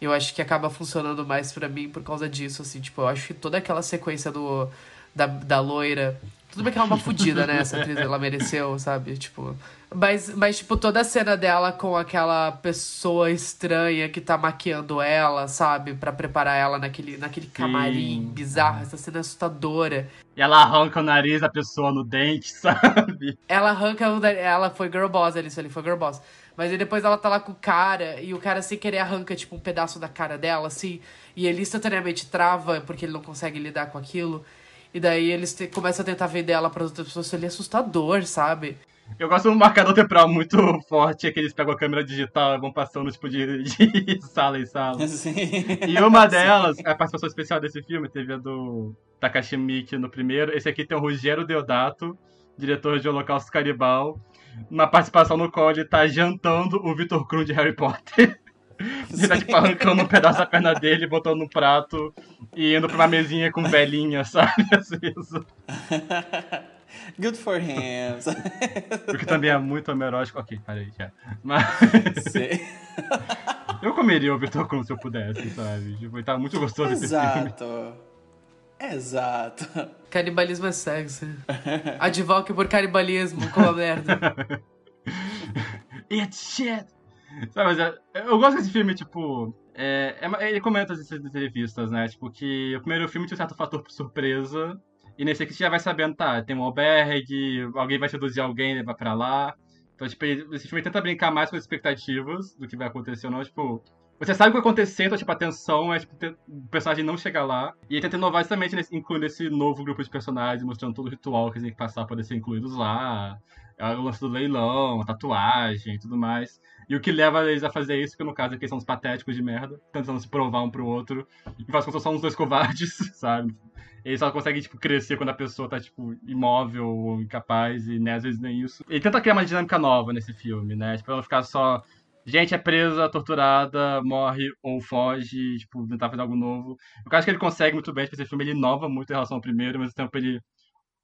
Speaker 3: Eu acho que acaba funcionando mais pra mim por causa disso, assim, tipo, eu acho que toda aquela sequência do da, da loira. Tudo bem que ela é uma fodida, né? Essa atriz, ela mereceu, sabe? Tipo. Mas, mas, tipo, toda a cena dela com aquela pessoa estranha que tá maquiando ela, sabe? Pra preparar ela naquele, naquele camarim bizarro. Essa cena é assustadora.
Speaker 4: E ela arranca o nariz da pessoa no dente, sabe?
Speaker 3: Ela arranca o. da- Ela foi girl boss ali, isso ali foi girl boss. Mas aí depois ela tá lá com o cara e o cara sem querer arranca, tipo, um pedaço da cara dela, assim. E ele instantaneamente trava porque ele não consegue lidar com aquilo. E daí eles te- começam a tentar vender ela para outras pessoas. Ele é assustador, sabe?
Speaker 4: Eu gosto de um marcador temporal muito forte, é que eles pegam a câmera digital e vão passando, tipo, de, de sala em sala.
Speaker 5: Assim.
Speaker 4: E uma delas, a participação especial desse filme, teve a do Takashi Miike no primeiro. Esse aqui tem o Rogério Deodato, diretor de Holocausto Caribal, uma participação no qual ele tá jantando o Victor Krum de Harry Potter. Ele tá, tipo, arrancando um pedaço da perna dele, botando no prato e indo pra uma mesinha com velhinha, sabe? Assim, isso.
Speaker 5: Good for him.
Speaker 4: Porque também é muito homerótico. Ok, parei já. Mas
Speaker 5: Sim.
Speaker 4: eu comeria o Victor Krum se eu pudesse, sabe? Tipo, tá muito gostoso esse filme.
Speaker 5: Exato. Exato.
Speaker 3: Canibalismo é sexo. Advoque por canibalismo, como a merda.
Speaker 4: It's shit! Sabe, mas é- eu gosto desse filme, tipo. é- é- ele comenta essas entrevistas, né? Tipo, que o primeiro filme tinha um certo fator surpresa. E nesse aqui você já vai sabendo, tá, tem um albergue, alguém vai seduzir alguém levar pra lá. Então, tipo, esse filme tenta brincar mais com as expectativas do que vai acontecer ou não. Tipo, você sabe o que vai acontecer, então, tipo, a tensão é tipo, o personagem não chegar lá. E ele tenta inovar justamente nesse, incluindo esse novo grupo de personagens, mostrando todo o ritual que eles têm que passar pra poder ser incluídos lá. É O lance do leilão, tatuagem e tudo mais. E o que leva eles a fazer isso, que no caso aqui são os patéticos de merda, tentando se provar um pro outro. E faz com que são uns dois covardes, sabe? Eles só conseguem, tipo, crescer quando a pessoa tá, tipo, imóvel ou incapaz, e né, às vezes nem isso. Ele tenta criar uma dinâmica nova nesse filme, né? Tipo, pra não ficar só. Gente é presa, torturada, morre ou foge, tipo, tentar fazer algo novo. Eu acho que ele consegue muito bem, tipo, esse filme ele inova muito em relação ao primeiro, mas ao tempo ele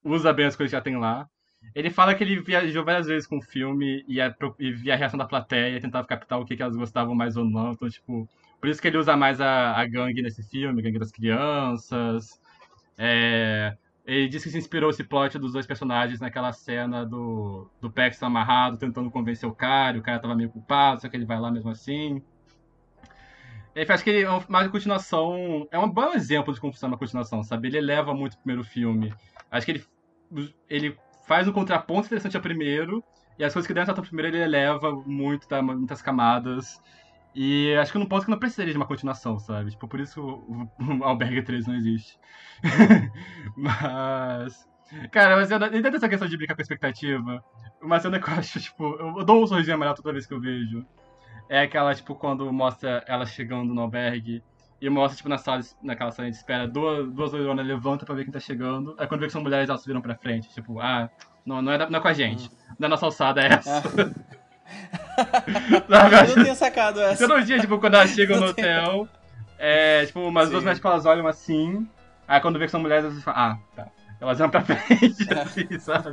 Speaker 4: usa bem as coisas que já tem lá. Ele fala que ele viajou várias vezes com o filme e, a, e via a reação da plateia, tentava captar o que, que elas gostavam mais ou não. Então, tipo, Por isso que ele usa mais a, a gangue nesse filme, a gangue das crianças. É, ele disse que se inspirou esse plot dos dois personagens naquela cena do, do Paxton amarrado, tentando convencer o cara, o cara tava meio culpado, só que ele vai lá mesmo assim. Ele acho que ele é uma continuação. É um bom exemplo de como funciona uma continuação, sabe? Ele eleva muito o primeiro filme. Acho que ele, ele faz um contraponto interessante ao primeiro, e as coisas que deram certo ao primeiro ele eleva muito, dá muitas camadas. E acho que num ponto que não precisaria de uma continuação, sabe? Tipo, por isso o, o Albergue 3 não existe. mas. Cara, mas dentro dessa questão de brincar com a expectativa, uma cena que eu acho, tipo, eu dou um sorrisinho amarelo toda vez que eu vejo. É aquela, tipo, quando mostra ela chegando no albergue e mostra, tipo, na sala, naquela sala de espera, duas, duas loironas levantam pra ver quem tá chegando. Aí quando vê que são mulheres, elas viram pra frente. Tipo, ah, não, não, é, não é com a gente. Não é nossa alçada, é essa.
Speaker 5: eu não tinha sacado essa.
Speaker 4: Todo dia, tipo, quando elas chegam no hotel, é, tipo, umas Sim. duas médicas elas olham assim, aí quando vê que são mulheres, elas falam, ah, tá. Elas vão pra frente, assim, sabe?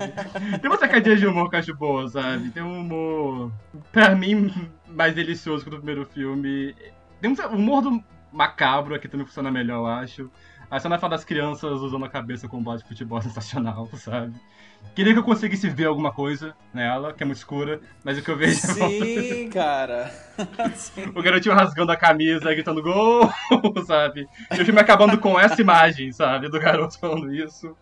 Speaker 4: Tem uma sacadinha de humor que eu acho boa, sabe? Tem um humor, pra mim, mais delicioso que o do primeiro filme. Tem um humor do macabro aqui também funciona melhor, eu acho. A cena fala das crianças usando a cabeça com bola de futebol sensacional, sabe? Queria que eu conseguisse ver alguma coisa nela, que é muito escura, mas o que eu vejo
Speaker 5: Sim, cara.
Speaker 4: Sim. O garotinho rasgando a camisa, gritando gol, sabe? E o filme acabando com essa imagem, sabe? Do garoto falando isso.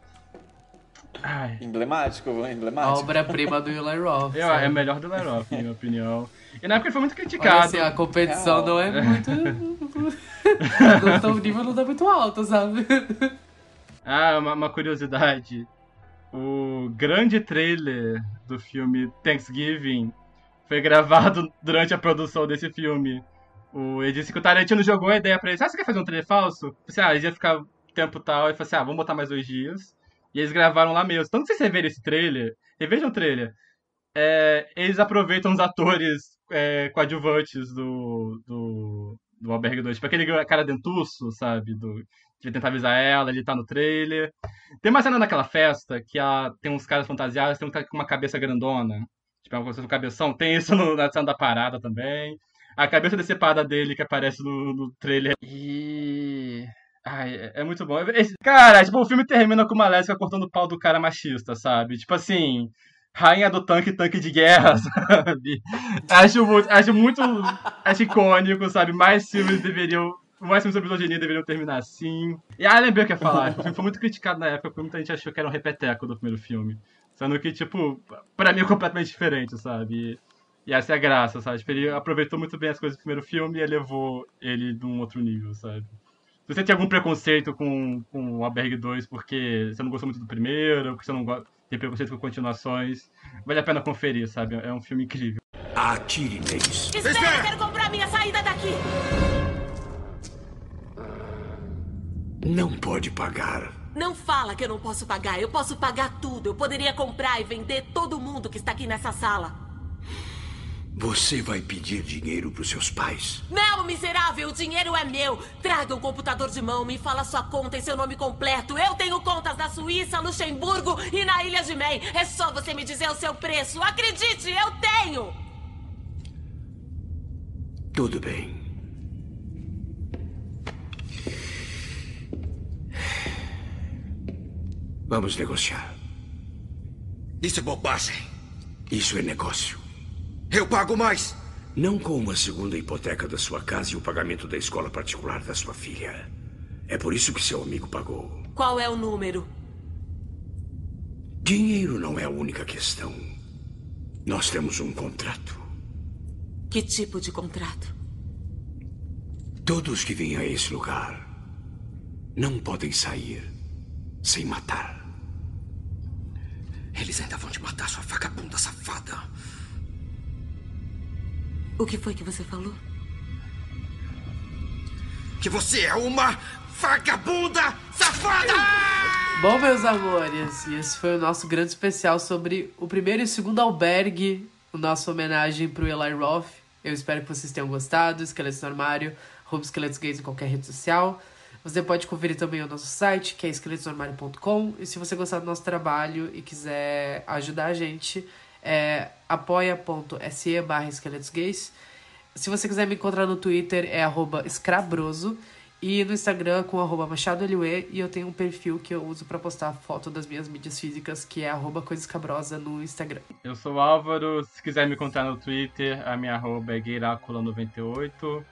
Speaker 5: Ai. Emblemático, emblemático.
Speaker 3: A obra-prima do Eli Roth.
Speaker 4: Eu, é melhor do Eli Roth, na minha opinião. E na época ele foi muito criticado. Olha,
Speaker 3: assim, a competição não é muito. o nível não tá muito alto, sabe?
Speaker 4: Ah, uma, uma curiosidade o grande trailer do filme Thanksgiving foi gravado durante a produção desse filme. O, ele disse que o Tarantino jogou a ideia pra ele. Ah, você quer fazer um trailer falso? Eu assim, ah, eles ia ficar tempo tal. E falou assim, ah, vamos botar mais dois dias. E eles gravaram lá mesmo. Então, se vocês reverem esse trailer, revejam o trailer. É, eles aproveitam os atores é, coadjuvantes do, do, do Albergue 2. Tipo aquele cara dentuço, sabe? Do, que tentar avisar ela, ele tá no trailer. Tem uma cena naquela festa que ela, tem uns caras fantasiados, tem um cara com uma cabeça grandona. Tipo, uma coisa um cabeção. Tem isso no, na cena da parada também. A cabeça decepada dele que aparece no, no trailer. E. Ai, é, é muito bom. Esse, cara, tipo, o filme termina com uma lésbica cortando o pau do cara machista, sabe? Tipo assim. Rainha do tanque, tanque de guerra, sabe? Acho muito, acho muito acho icônico, sabe? Mais filmes deveriam mais sobre misoginia deveriam terminar assim. E ah, lembrei o que ia falar. O filme foi muito criticado na época, porque muita gente achou que era um repeteco do primeiro filme. Sendo que, tipo, pra mim é completamente diferente, sabe? E, essa é a graça, sabe? Tipo, ele aproveitou muito bem as coisas do primeiro filme e elevou ele num outro nível, sabe? Se você tem algum preconceito com, com o Albergue 2 porque você não gostou muito do primeiro, porque você não tem preconceito com continuações, vale a pena conferir, sabe? É um filme incrível.
Speaker 2: Atire neles.
Speaker 6: Espera, eu quero comprar minha saída daqui!
Speaker 2: Não pode pagar.
Speaker 6: Não fala que eu não posso pagar. Eu posso pagar tudo. Eu poderia comprar e vender todo mundo que está aqui nessa sala.
Speaker 2: Você vai pedir dinheiro para os seus pais?
Speaker 6: Não, miserável! O dinheiro é meu! Traga um computador de mão, me fala sua conta e seu nome completo. Eu tenho contas na Suíça, Luxemburgo e na Ilha de Man. É só você me dizer o seu preço. Acredite, eu tenho!
Speaker 2: Tudo bem. Vamos negociar.
Speaker 8: Isso é bobagem.
Speaker 2: Isso é negócio.
Speaker 8: Eu pago mais.
Speaker 2: Não com uma segunda hipoteca da sua casa e o pagamento da escola particular da sua filha. É por isso que seu amigo pagou.
Speaker 6: Qual é o número?
Speaker 2: Dinheiro não é a única questão. Nós temos um contrato.
Speaker 6: Que tipo de contrato?
Speaker 2: Todos que vêm a esse lugar não podem sair sem matar.
Speaker 8: Eles ainda vão te matar, sua vagabunda safada.
Speaker 6: O que foi que você falou?
Speaker 8: Que você é uma vagabunda safada!
Speaker 3: Bom, meus amores, esse foi o nosso grande especial sobre o primeiro e o segundo albergue, o nosso homenagem pro Eli Roth. Eu espero que vocês tenham gostado. Esqueletos no Armário, Rubo Esqueletos Gays em qualquer rede social. Você pode conferir também o nosso site, que é esqueletosnormário.com. E se você gostar do nosso trabalho e quiser ajudar a gente, é apoia.se barra esqueletos gays. Se você quiser me encontrar no Twitter, é arroba escrabroso. E no Instagram com arroba machadoLUE. E eu tenho um perfil que eu uso pra postar foto das minhas mídias físicas, que é arroba coisa escabrosa no Instagram.
Speaker 4: Eu sou Álvaro, se quiser me encontrar no Twitter, a minha arroba é gueiracula98.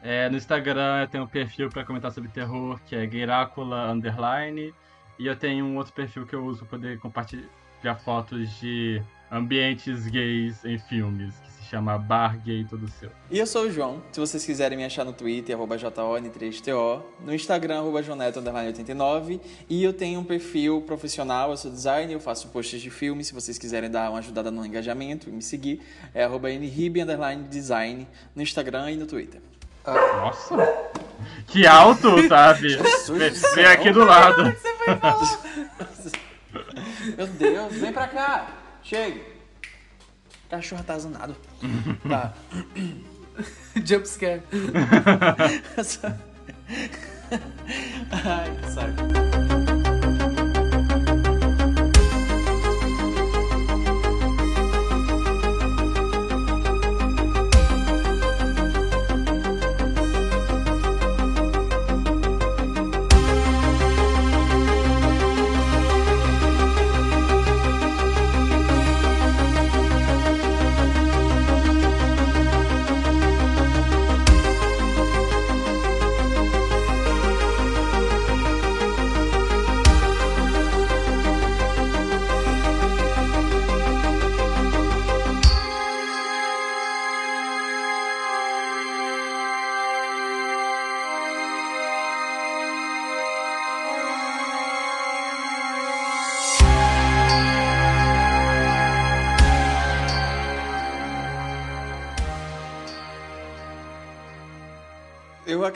Speaker 4: É, no Instagram eu tenho um perfil para comentar sobre terror, que é gueiracula underline. E eu tenho um outro perfil que eu uso para poder compartilhar fotos de ambientes gays em filmes, que se chama Bar Gay Todo Seu.
Speaker 5: E eu sou o João. Se vocês quiserem me achar no Twitter, arroba JON3TO, no Instagram, arroba Joneto89. E eu tenho um perfil profissional, eu sou designer, eu faço posts de filme. Se vocês quiserem dar uma ajudada no engajamento e me seguir, é arroba Design no Instagram e no Twitter.
Speaker 4: Nossa! Que alto, sabe? Vem, vem aqui do lado.
Speaker 5: Meu Deus, vem pra cá! Chega! Cachorro atazanado. tá.
Speaker 3: Jumpscare.
Speaker 5: Ai, que saco.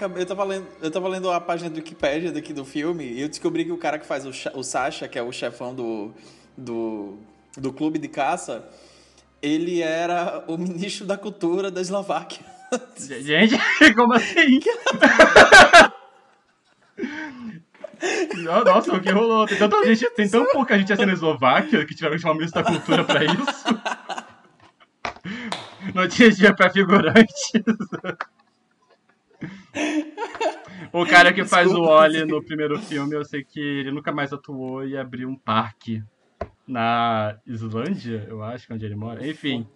Speaker 5: Eu, tava lendo, eu tava lendo a página do Wikipedia daqui do filme e eu descobri que o cara que faz o, o Sasha, que é o chefão do, do, do clube de caça, ele era o ministro da cultura da Eslováquia.
Speaker 4: Gente, como assim? Nossa, o que rolou? Tem, tanta gente, tem tão pouca gente assim na Eslováquia que tiveram que chamar o ministro da cultura pra isso. Não tinha dia pra figurantes. O cara que faz o Oli no primeiro filme, eu sei que ele nunca mais atuou e abriu um parque na Islândia, eu acho, onde ele mora. Enfim.